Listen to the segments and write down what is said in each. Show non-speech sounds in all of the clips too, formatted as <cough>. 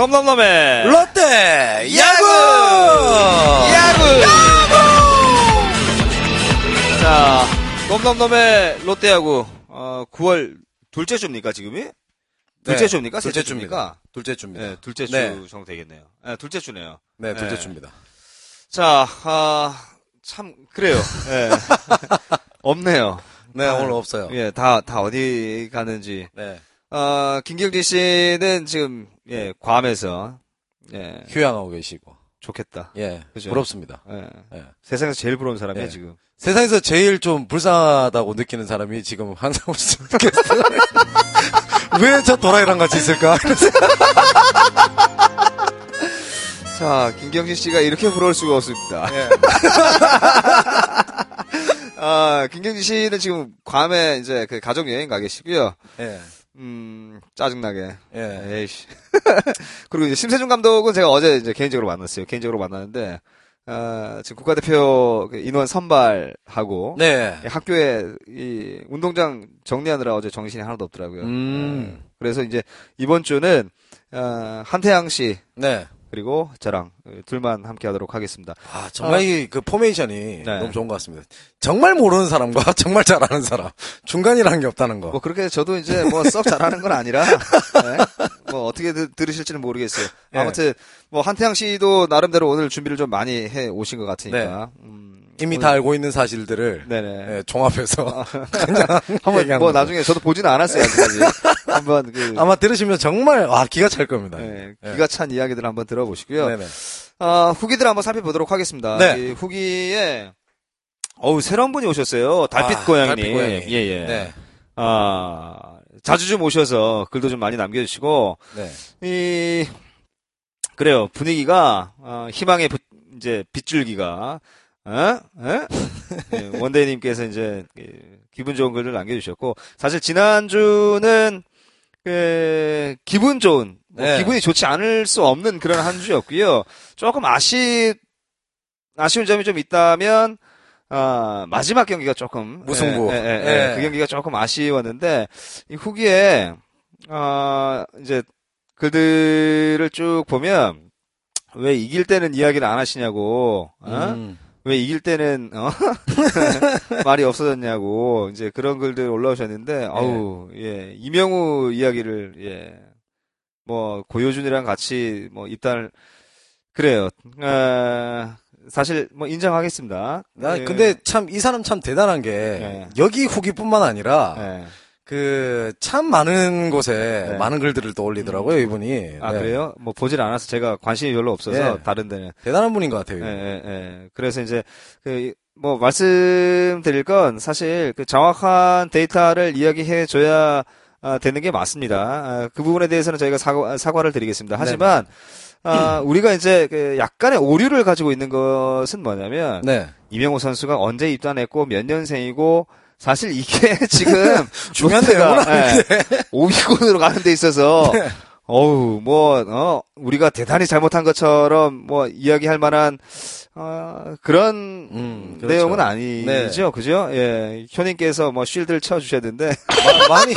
넘넘넘의 롯데 야구! 야구! 자, 넘넘넘의 롯데 야구, 어, 9월 둘째 주입니까, 지금이? 둘째 네, 주입니까? 둘째 셋째 주입니다. 둘째 주입니다. 네, 둘째 주 네. 정도 되겠네요. 네, 둘째 주네요. 네, 둘째 네. 주입니다. 자, 아, 참, 그래요. 예. <laughs> 없네요. 네, 아, 오늘 없어요. 예, 다, 다 어디 가는지. 네. 어, 김경진 씨는 지금, 예, 괌에서, 예, 휴양하고 계시고. 좋겠다. 예. 그죠? 부럽습니다. 예. 예. 세상에서 제일 부러운 사람이에요, 예. 지금. 세상에서 제일 좀 불쌍하다고 느끼는 사람이 지금 한상우 씨 느꼈어요. 왜저 도라이랑 같이 있을까? <laughs> 자, 김경진 씨가 이렇게 부러울 수가 없습니다. 예. <laughs> 아, 김경진 씨는 지금 괌에 이제 그 가족 여행 가 계시고요. 예. 음, 짜증나게. 예. 에이씨. <laughs> 그리고 이제 심세준 감독은 제가 어제 이제 개인적으로 만났어요. 개인적으로 만났는데, 아, 지금 국가대표 그 인원 선발하고, 네. 이 학교에 이 운동장 정리하느라 어제 정신이 하나도 없더라고요. 음. 예. 그래서 이제 이번 주는, 어, 한태양 씨, 네. 그리고 저랑 어, 둘만 함께 하도록 하겠습니다. 아, 정말 이그 포메이션이 네. 너무 좋은 것 같습니다. 정말 모르는 사람과 <laughs> 정말 잘하는 사람. 중간이라는 게 없다는 거. 뭐 그렇게 저도 이제 뭐 썩 잘하는 건 아니라 <laughs> 네. 뭐 어떻게 들, 들으실지는 모르겠어요. 예. 아무튼 뭐 한태양 씨도 나름대로 오늘 준비를 좀 많이 해 오신 것 같으니까 음, 이미 오늘- 다 알고 있는 사실들을 네네. 예, 종합해서 <laughs> 그냥 <laughs> 한번 뭐. 나중에 저도 보지는 않았어요 아직까지. <laughs> 한번 그 아마 들으시면 정말 와 기가 찰 겁니다. 네, 예. 기가 찬 이야기들 한번 들어보시고요. 네네. 어, 후기들 한번 살펴보도록 하겠습니다. 네. 이 후기에 어우 새로운 분이 오셨어요. 달빛 아, 고양이님. 달빛 고양이. 예 예. 네. 아 자주 좀 오셔서 글도 좀 많이 남겨주시고 네. 이 그래요 분위기가 어, 희망의 부- 이제 빗줄기가 어? 어? 예, 원대님께서 이제 예, 기분 좋은 글을 남겨주셨고 사실 지난주는 그 기분 좋은 뭐 네. 기분이 좋지 않을 수 없는 그런 한 주였고요 조금 아쉬 아쉬운 점이 좀 있다면 아 마지막 경기가 조금 무승부. 예, 예, 예, 예. 예. 그 경기가 조금 아쉬웠는데 이 후기에 아 이제 글들을 쭉 보면 왜 이길 때는 이야기를 안 하시냐고 어? 음. 왜 이길 때는 어? <laughs> 말이 없어졌냐고 이제 그런 글들 올라오셨는데 아우 예 이명우 이야기를 예뭐 고효준이랑 같이 뭐 입단을 그래요 아, 사실 뭐 인정하겠습니다 나 예, 근데 참 이 사람 참 대단한 게 네. 여기 후기뿐만 아니라 예. 그 참 많은 곳에 네. 많은 글들을 또 올리더라고요 이분이. 아 네. 그래요 뭐 보질 않아서 제가 관심이 별로 없어서 예. 다른 데는 대단한 분인 것 같아요. 예, 예, 예. 그래서 이제, 그, 뭐, 말씀드릴 건 사실 그 정확한 데이터를 이야기해 줘야 아, 되는 게 맞습니다. 아, 그 부분에 대해서는 저희가 사과, 사과를 드리겠습니다. 하지만, 아, 우리가 이제 그 약간의 오류를 가지고 있는 것은 뭐냐면, 네. 이명호 선수가 언제 입단했고 몇 년생이고, 사실 이게 <laughs> 지금 <laughs> 중요한 내용은 아닌데. <laughs> 예, 5위권으로 가는 데 있어서 네. 어우 뭐 어, 우리가 대단히 잘못한 것처럼 뭐 이야기할 만한 어, 그런 음, 그렇죠. 내용은 아니죠, 그죠? 예, 효님께서 뭐 쉴드를 쳐주셨는데 마- 많이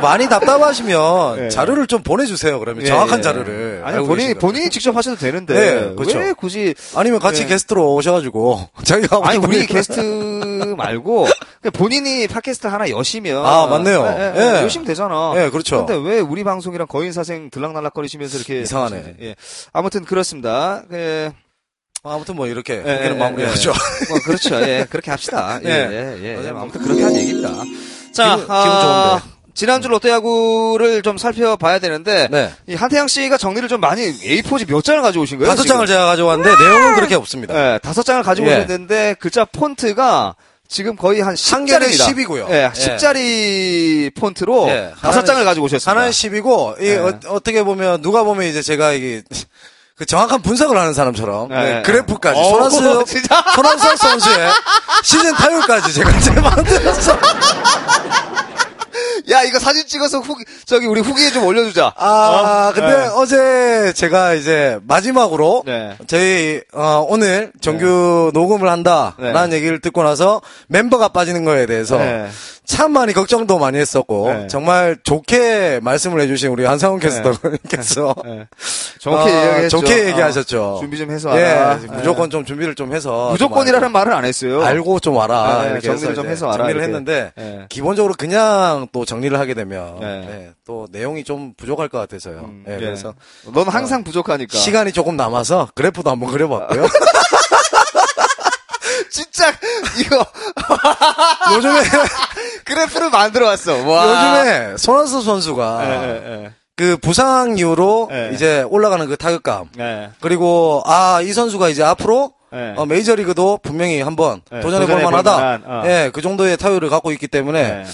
많이 답답하시면 예. 자료를 좀 보내주세요. 그러면 예, 정확한 예. 자료를. 아니 알고 본인이 직접 하셔도 되는데 네, 그렇죠. 왜 굳이 아니면 같이 예. 게스트로 오셔가지고 <laughs> 자기가 하고 아니 우리 게스트 말고 본인이 팟캐스트 하나 여시면 아, 맞네요. 예, 예, 예. 여시면 되잖아. 예, 그렇죠. 근데 왜 우리 방송이랑 거인 사생 들락날락거리시면서 이렇게 이상하네. 하시는지. 예. 아무튼 그렇습니다. 예. 아무튼 뭐 이렇게 예, 여기는 예, 마무리하죠. 뭐 그렇죠. 예, 그렇게 합시다. <laughs> 예, 예. 예, 예. 아무튼 그렇게 한 얘기입니다. 자, 기분- 기분 좋은데. 지난주 롯데야구를 좀 살펴봐야 되는데 네. 이 한태양 씨가 정리를 좀 많이 A4지 몇 장을 가지고 오신 거예요? 다섯? 장을 제가 가져왔는데 내용은 그렇게 없습니다. 예, 다섯 장을 가지고 예. 오셨는데 글자 폰트가 지금 거의 한한 개는 10짜리입니다. 10이고요. 예, 예. 10짜리 폰트로 예, 다섯 장을 가지고 오셨습니다. 하나는 10이고, 이 네. 어, 떻게 보면, 누가 보면 이제 제가 이게, 그 정확한 분석을 하는 사람처럼, 네. 네, 그래프까지, 어우, 손한수, 진짜? 손한수 선수의 시즌 타율까지 제가 <laughs> 이제 만들어서, 야, 이거 사진 찍어서 후, 저기 우리 후기에 좀 올려주자. 아, 어? 근데 네. 어제 제가 이제 마지막으로 네. 저희 어, 오늘 정규 녹음을 한다라는 네. 얘기를 듣고 나서 멤버가 빠지는 거에 대해서 네. 참 많이 걱정도 많이 했었고 네. 정말 좋게 말씀을 해주신 우리 한상훈 캐스터님께서 <laughs> 네. 좋게 어, 얘기했죠. 좋게 얘기하셨죠. 어, 준비 좀 해서 예, 와라. 무조건 좀 준비를 좀 해서 무조건이라는 좀 말은 안 했어요. 알고, 좀 와라. 네, 이렇게 정리를 좀 해서 와라, 정리를. 했는데 네. 기본적으로 그냥 또 정 리를 하게 되면 네. 네, 또 내용이 좀 부족할 것 같아서요. 음, 예, 예. 그래서 넌 항상 부족하니까. 시간이 조금 남아서 그래프도 한번 그려봤고요. <laughs> 진짜 이거 <laughs> 요즘에 <laughs> 그래프를 만들어 왔어. 와. 요즘에 손아섭 선수가 예, 예, 그 부상 이후로 예. 이제 올라가는 그 타격감 예. 그리고 아 이 선수가 이제 앞으로 예. 어, 메이저리그도 분명히 한번 예, 도전해 볼 도전해볼 만하다. 어. 예, 그 정도의 타율을 갖고 있기 때문에 예.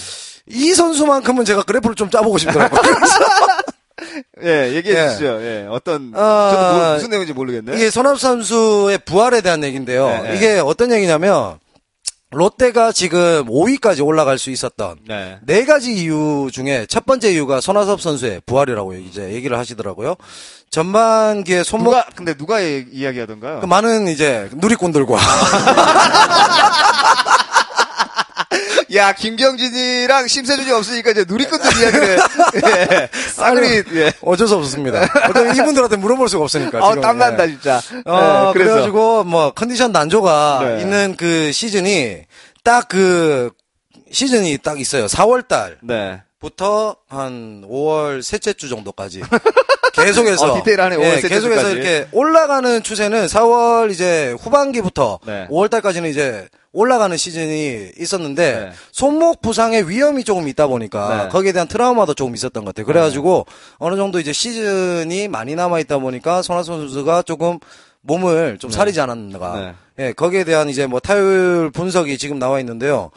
이 선수만큼은 제가 그래프를 좀 짜보고 싶더라고요. <laughs> 예, 얘기해 예. 주시죠. 예, 어떤 아, 저도 뭐, 무슨 내용인지 모르겠네. 이게 손아섭 선수의 부활에 대한 얘기인데요. 네, 네. 이게 어떤 얘기냐면 롯데가 지금 5위까지 올라갈 수 있었던 네. 네 가지 이유 중에 첫 번째 이유가 손아섭 선수의 부활이라고 이제 얘기를 하시더라고요. 전반기에 손목 누가 근데 누가 이- 이야기하던가요? 그 많은 이제 누리꾼들과 <laughs> 야, 김경진이랑 심세준이 없으니까 이제 누리꾼들 이야기를 <laughs> 예. 싸그리 예. 어쩔 수 없습니다. 어차피 이분들한테 물어볼 수가 없으니까. 어. 땀난다 예. 진짜. 어, 예, 그래서 그래가지고 뭐 컨디션 난조가 네. 있는 그 시즌이 딱 그 시즌이 딱 있어요. 4월 달. 네. 부터 한 5월 셋째 주 정도까지 <laughs> 계속해서 어, 디테일하네, 5월 예, 셋째 계속해서 주까지. 이렇게 올라가는 추세는 4월 이제 후반기부터 네. 5월 달까지는 이제 올라가는 시즌이 있었는데 네. 손목 부상의 위험이 조금 있다 보니까 네. 거기에 대한 트라우마도 조금 있었던 것 같아요. 그래가지고 어느 정도 이제 시즌이 많이 남아 있다 보니까 손아섭 선수가 조금 몸을 좀 사리지 않았는가. 네. 예, 거기에 대한 이제 뭐 타율 분석이 지금 나와 있는데요.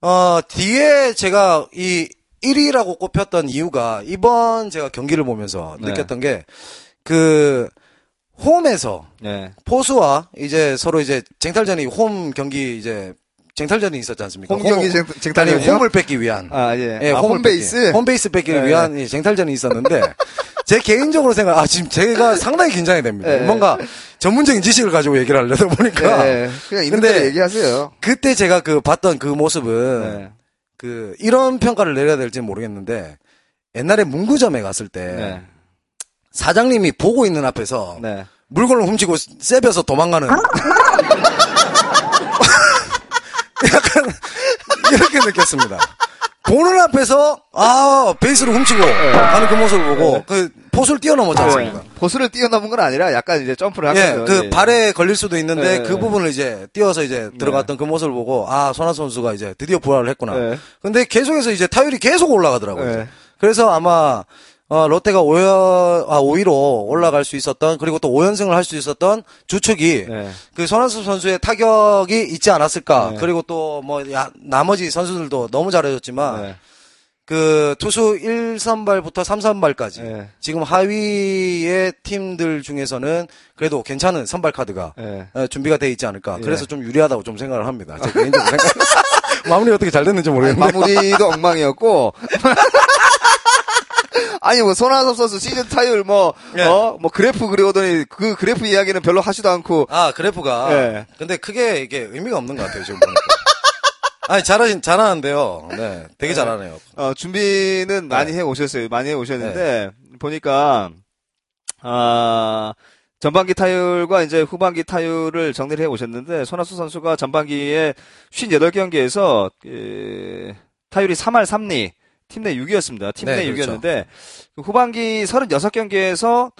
어, 뒤에 제가 이 1위라고 꼽혔던 이유가 이번 제가 경기를 보면서 네. 느꼈던 게 그 홈에서 네. 포수와 이제 서로 이제 쟁탈전이 홈 경기 이제 쟁탈전이 있었지 않습니까? 홈 경기 쟁- 쟁탈전이요? 아니, 홈을 뺏기 위한 아, 예. 예, 아, 홈을 홈베이스? 뺏기, 홈베이스 뺏기를 네. 위한 이 쟁탈전이 있었는데 <laughs> 제 개인적으로 생각 아 지금 제가 상당히 긴장이 됩니다. 네. 뭔가 전문적인 지식을 가지고 얘기를 하려다 보니까 예. 그냥 있는 대로 얘기하세요. 그때 제가 그 봤던 그 모습은 네. 그 이런 평가를 내려야 될지는 모르겠는데 옛날에 문구점에 갔을 때 네. 사장님이 보고 있는 앞에서 네. 물건을 훔치고 세벼서 도망가는 <laughs> 약간 이렇게 느꼈습니다. 보는 앞에서 아 베이스를 훔치고 가는 그 모습을 보고 네. 그 포수를 뛰어넘었지 않습니까? 네. 보수를 뛰어넘은 건 아니라 약간 이제 점프를 한 예, 거죠. 그 예. 발에 걸릴 수도 있는데 네. 그 부분을 이제 뛰어서 이제 들어갔던 그 모습을 보고 아 손아 선수가 이제 드디어 부활을 했구나. 네. 근데 계속해서 이제 타율이 계속 올라가더라고요. 네. 그래서 아마 어, 롯데가 5위, 아, 5위로 올라갈 수 있었던 그리고 또 5연승을 할 수 있었던 주축이 네. 그 손아섭 선수의 타격이 있지 않았을까. 네. 그리고 또뭐 나머지 선수들도 너무 잘해줬지만 네. 그 투수 1선발부터 3선발까지 네. 지금 하위의 팀들 중에서는 그래도 괜찮은 선발 카드가 네. 어, 준비가 돼 있지 않을까. 예. 그래서 좀 유리하다고 좀 생각을 합니다. 제 개인적으로 생각. <laughs> 마무리 어떻게 잘 됐는지 모르겠는데. 마무리도 엉망이었고. <laughs> 아니 뭐 손아섭 선수 시즌 타율 뭐 예. 어? 뭐 그래프 그려오더니 그 그래프 이야기는 별로 하지도 않고 아 그래프가. 예. 근데 크게 이게 의미가 없는 것 같아요 지금 보니까. <laughs> 아니 잘하신 잘하는데요. 네, 되게 잘하네요. 어, 준비는 많이 해 오셨어요. 많이 해 오셨는데 보니까 아 전반기 타율과 이제 후반기 타율을 정리를 해 오셨는데 손아섭 선수가 전반기에 58경기에서 그, 타율이 3할 3리 팀 내 6위였습니다. 팀 네, 내 그렇죠. 6위였는데 후반기 36경기에서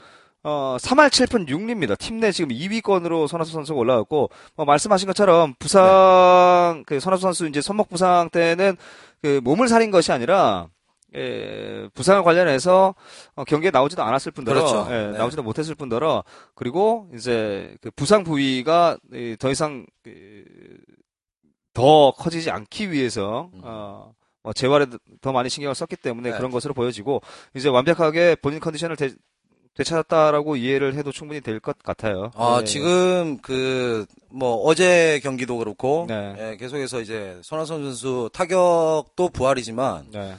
어, 3할 7푼 6리입니다. 팀 내 지금 2위권으로 손아섭 선수가 올라갔고, 뭐 말씀하신 것처럼 부상, 그 손아섭 선수 이제 손목 부상 때는 그 몸을 사린 것이 아니라, 예, 부상을 관련해서 어, 경기에 나오지도 않았을 뿐더러, 그렇죠. 예, 네. 나오지도 못했을 뿐더러, 그리고 이제 그 부상 부위가 이, 더 이상 그, 더 커지지 않기 위해서, 어, 뭐 재활에 더 많이 신경을 썼기 때문에 음. 네. 그런 것으로 보여지고, 이제 완벽하게 본인 컨디션을 되, 되찾았다라고 이해를 해도 충분히 될 것 같아요. 아, 예. 지금 그 뭐 어제 경기도 그렇고 네. 예, 계속해서 이제 손아섭 선수 타격도 부활이지만 네.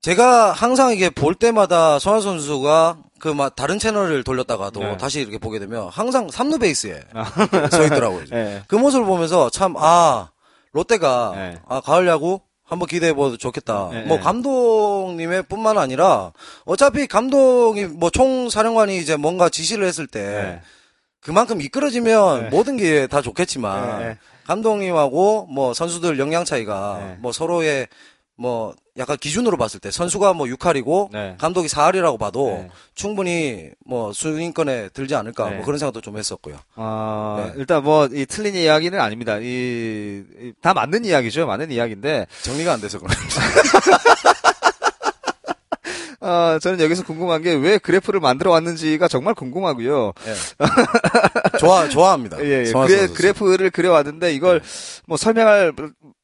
제가 항상 이게 볼 때마다 손흥민 선수가 그 막 다른 채널을 돌렸다가도 네. 다시 이렇게 보게 되면 항상 삼루 베이스에 <laughs> 서 있더라고요. 예. 그 모습을 보면서 참 아 롯데가 네. 아 가을 야구 한번 기대해 봐도 좋겠다. 네, 뭐 네. 감독님의 뿐만 아니라 어차피 감독이 뭐 총사령관이 이제 뭔가 지시를 했을 때 네. 그만큼 이끌어지면 네. 모든 게 다 좋겠지만 네, 네. 감독님하고 뭐 선수들 영향 차이가 네. 뭐 서로의 뭐 약간 기준으로 봤을 때 선수가 뭐 6할이고 네. 감독이 4할이라고 봐도 네. 충분히 뭐 순위권에 들지 않을까 네. 뭐 그런 생각도 좀 했었고요. 어, 네. 일단 뭐, 이 틀린 이야기는 아닙니다. 이, 이- 다 맞는 이야기죠. 맞는 이야기인데, 정리가 안 돼서 그런 <laughs> 어, 저는 여기서 궁금한 게 왜 그래프를 만들어 왔는지가 정말 궁금하고요. 예. 좋아 좋아합니다. <laughs> 예, 예. 그래. 그래프를 그려왔는데, 이걸 뭐 설명할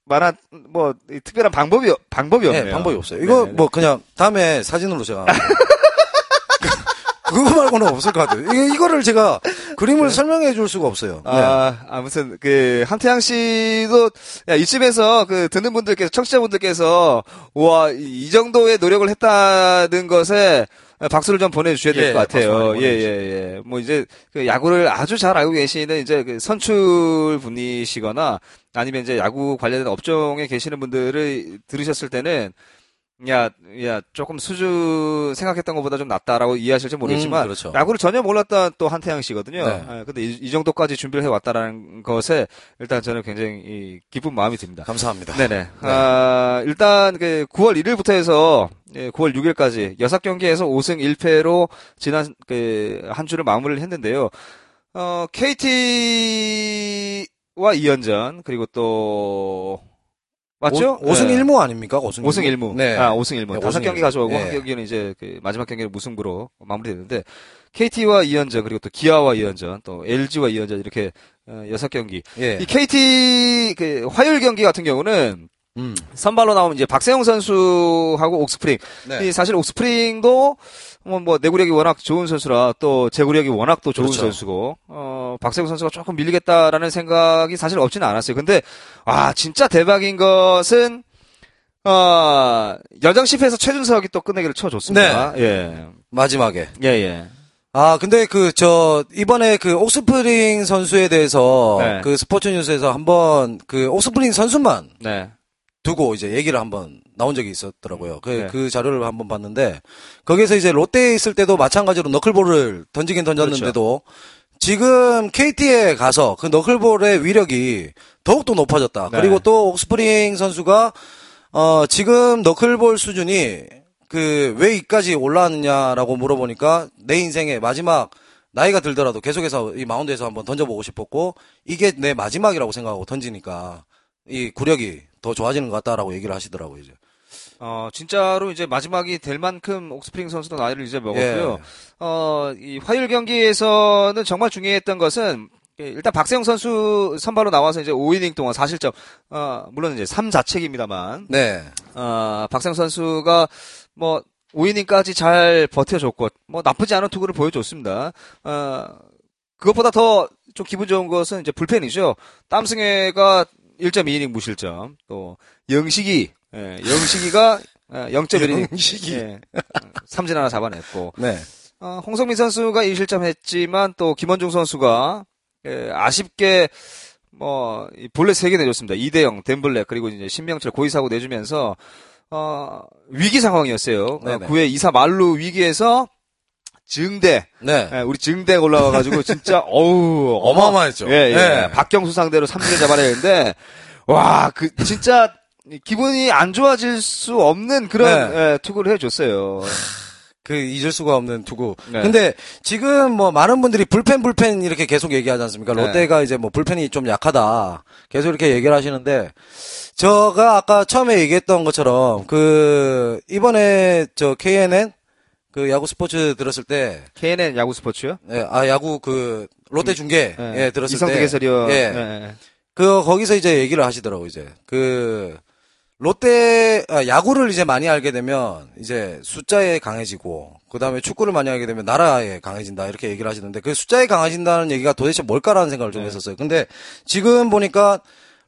만한, 뭐, 이 특별한 방법이, 방법이 없네요. 예, 방법이 없어요. 이거 네, 네. 뭐 그냥 다음에 사진으로 제가 <laughs> 그거 말고는 없을 것 같아요. 이거, 이거를 제가 그림을 설명해 줄 수가 없어요. 네. 아, 아무튼, 그, 함태양 씨도, 야, 이쯤에서, 그, 듣는 분들께서, 청취자분들께서, 이, 이 정도의 노력을 했다는 것에, 박수를 좀 보내주셔야 될 예, 것 같아요. 예. 예, 예. 뭐, 이제, 그, 야구를 아주 잘 알고 계시는, 이제, 그, 선출 분이시거나, 아니면 이제, 야구 관련된 업종에 계시는 분들을 들으셨을 때는, 야, 야, 조금 수준 생각했던 것보다 좀 낫다라고 이해하실지 모르겠지만, 음, 그렇죠. 야구를 전혀 몰랐던 또 한태양 씨거든요. 네. 예, 근데 이, 이 정도까지 준비를 해왔다라는 것에 일단 저는 굉장히 이, 기쁜 마음이 듭니다. 감사합니다. 네네. 아, 일단 그 9월 1일부터 해서 예, 9월 6일까지 6경기에서 5승 1패로 지난 그 한 주를 마무리를 했는데요. 어, KT와 2연전 그리고 또 맞죠? 오, 승 네. 1무 아닙니까? 5승 5승 1무. 네. 아, 5승 1무. 네, 다섯 5승 경기 1무. 가져오고 네. 한 경기는 이제 그 마지막 경기는 무승부로 마무리됐는데 KT와 2연전 그리고 또 기아와 2연전 또 LG와 2연전 이렇게 어, 여섯 경기. 예. 이 KT 그 화요일 경기 같은 경우는 음. 선발로 나오면 이제 박세영 선수하고 옥스프링. 네. 이 사실 옥스프링도 뭐, 뭐 내구력이 워낙 좋은 선수라 또 제구력이 워낙 또 좋은 그렇죠. 선수고 어 박세영 선수가 조금 밀리겠다라는 생각이 사실 없지는 않았어요. 근데 아 진짜 대박인 것은 어 연장 10회에서 최준석이 또 끝내기를 쳐줬습니다. 네. 예. 마지막에. 예, 예. 아, 근데 그, 저, 이번에 그 옥스프링 선수에 대해서 네. 그 스포츠 뉴스에서 한번 그 옥스프링 선수만 네. 두고 이제 얘기를 한번 나온 적이 있었더라고요. 그, 네. 그 자료를 한번 봤는데 거기서 이제 롯데에 있을 때도 마찬가지로 너클볼을 던지긴 던졌는데도 지금 KT에 가서 그 너클볼의 위력이 더욱더 높아졌다. 네. 그리고 또 옥스프링 선수가 어, 지금 너클볼 수준이 그 왜 이까지 올라왔느냐라고 물어보니까 내 인생의 마지막 나이가 들더라도 계속해서 이 마운드에서 한번 던져보고 싶었고 이게 내 마지막이라고 생각하고 던지니까 이 구력이 더 좋아지는 것 같다라고 얘기를 하시더라고요 이제. 어, 진짜로 이제 마지막이 될 만큼 옥스프링 선수도 나이를 이제 먹었고요. 예. 어, 이 화요일 경기에서는 정말 중요했던 것은 예, 일단 박세영 선수 선발로 나와서 이제 5이닝 동안 4실점, 어, 물론 이제 3자책입니다만, 네. 어, 박세영 선수가 뭐 5이닝까지 잘 버텨줬고, 뭐 나쁘지 않은 투구를 보여줬습니다. 어, 그것보다 더 좀 기분 좋은 것은 이제 불펜이죠. 땀승혜가 1.2이닝 무실점, 또 영식이, 예, 영식이가 0.1이닝, 영식이. 예, 삼진 하나 잡아냈고, 네. 어, 홍성민 선수가 2실점 했지만 또 김원중 선수가 예, 아쉽게 뭐이 볼넷 3개 내줬습니다. 2대 0 덴블랙 그리고 이제 신명철 고의사고 내주면서 어, 위기 상황이었어요. 어, 네네. 9회 2사 말루 위기에서 증대 네. 예, 우리 증대 올라와가지고 진짜 <laughs> 어우 어마 어마어마했죠. 예, 예. 네. 박경수 상대로 3진 잡아내야 되는데 와 그 진짜 기분이 안 좋아질 수 없는 그런 네. 예, 투구를 해줬어요. 그 잊을 수가 없는 투구. 네. 근데 지금 뭐 많은 분들이 불펜 불펜 이렇게 계속 얘기하지 않습니까? 네. 롯데가 이제 뭐 불펜이 좀 약하다. 계속 이렇게 얘기를 하시는데 제가 아까 처음에 얘기했던 것처럼 그 이번에 저 KNN 그 야구 스포츠 들었을 때 KNN 야구 스포츠요? 예, 아 야구 그 롯데 중계 예, 예, 들었을 이성득 때 해설위원. 예. 예. 그 거기서 이제 얘기를 하시더라고 이제 그 롯데 아, 야구를 이제 많이 알게 되면 이제 숫자에 강해지고 그 다음에 축구를 많이 알게 되면 나라에 강해진다 이렇게 얘기를 하시는데 그 숫자에 강해진다는 얘기가 도대체 뭘까라는 생각을 좀 네. 했었어요. 근데 지금 보니까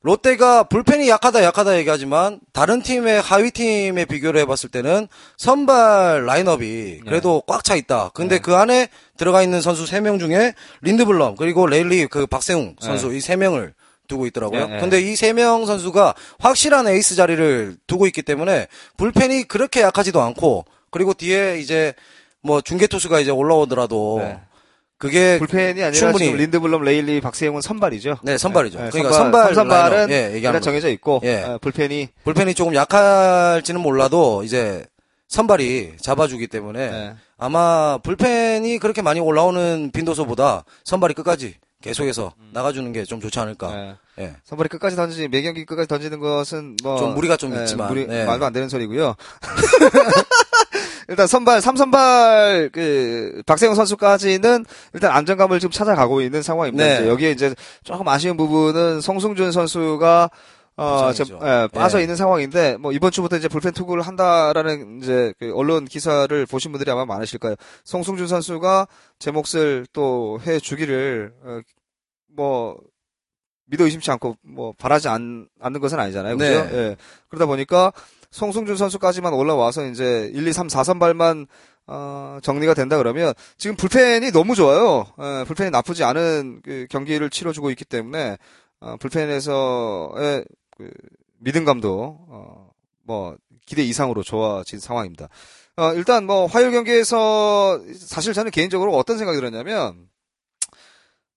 롯데가 불펜이 약하다 약하다 얘기하지만 다른 팀의 하위 팀에 비교를 해봤을 때는 선발 라인업이 그래도 꽉차 있다. 근데 그 안에 들어가 있는 선수 3명 중에 린드블럼 그리고 레일리 그 박세웅 선수 이 3명을 두고 있더라고요. 네, 네. 근데 이 3명 선수가 확실한 에이스 자리를 두고 있기 때문에 불펜이 그렇게 약하지도 않고 그리고 뒤에 이제 뭐 중계 투수가 이제 올라오더라도 네. 그게 불펜이 아니라 충분히- 린드블럼, 레일리, 박세웅은 선발이죠. 네, 선발이죠. 네, 그러니까 선발, 선발 라인업, 예, 얘기하는. 정해져 있고 예. 어, 불펜이 불펜이 조금 약할지는 몰라도 이제 선발이 잡아주기 때문에 네. 아마 불펜이 그렇게 많이 올라오는 빈도수보다 선발이 끝까지 계속해서 나가주는 게 좀 좋지 않을까. 네. 예. 선발이 끝까지 던지지 매 경기 끝까지 던지는 것은 뭐 좀 무리가 좀 예, 있지만, 무리- 예. 말도 안 되는 소리고요. <laughs> 일단 선발 삼선발 그 박세영 선수까지는 일단 안정감을 지금 찾아가고 있는 상황입니다. 네. 이제 여기에 이제 조금 아쉬운 부분은 송승준 선수가 어. 좀, 예, 빠져 예. 있는 상황인데, 뭐, 이번 주부터 이제 불펜 투구를 한다라는, 이제, 그 언론 기사를 보신 분들이 아마 많으실 거예요. 송승준 선수가 제 몫을 또 해주기를, 어, 뭐, 믿어 의심치 않고, 뭐, 바라지 않, 않는 것은 아니잖아요. 그죠? 네. 예. 그러다 보니까, 송승준 선수까지만 올라와서 이제 1, 2, 3, 4 선발만 어, 정리가 된다 그러면 지금 불펜이 너무 좋아요. 예, 불펜이 나쁘지 않은 그 경기를 치러주고 있기 때문에 어, 불펜에서의 그 믿음감도 어, 뭐 기대 이상으로 좋아진 상황입니다. 어, 일단 뭐 화요일 경기에서 사실 저는 개인적으로 어떤 생각이 들었냐면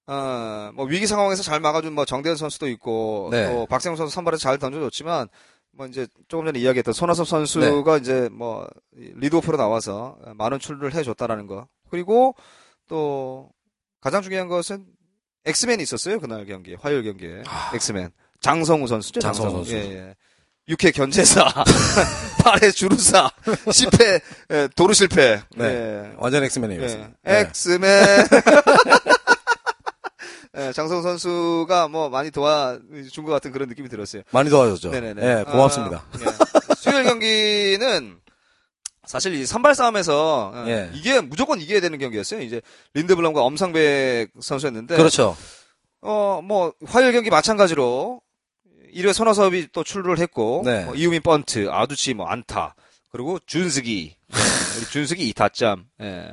어, 뭐 위기 상황에서 잘 막아준 뭐 정대현 선수도 있고 네. 또 박세웅 선수 선발에서 잘 던져줬지만 뭐 이제 조금 전에 이야기했던 손아섭 선수가 네. 이제 뭐 리드오프로 나와서 많은 출루를 해줬다라는 거 그리고 또 가장 중요한 것은 X맨이 있었어요 그날 경기 화요일 경기에 X맨 장성우 선수죠 아. 장성우 선수. 예, 예. 6회 견제사 <laughs> 8회 주루사 <laughs> 10회 예, 도루 실패 네. 예. 완전 X맨이에요. 예. 네. X맨. <laughs> 예, 장성우 선수가 뭐 많이 도와준 것 같은 그런 느낌이 들었어요. 많이 도와줬죠. 네네네. 예, 고맙습니다. 아, 예. 수요일 경기는 사실 이 선발 싸움에서 어, 예. 이게 무조건 이겨야 되는 경기였어요. 이제 린드블럼과 엄상백 선수였는데 그렇죠. 어, 뭐 화요일 경기 마찬가지로 1회 손아섭이 또 출루를 했고 네. 뭐 이우민 번트, 아두치 뭐 안타 그리고 예, 우리 준승이 2타점. 예.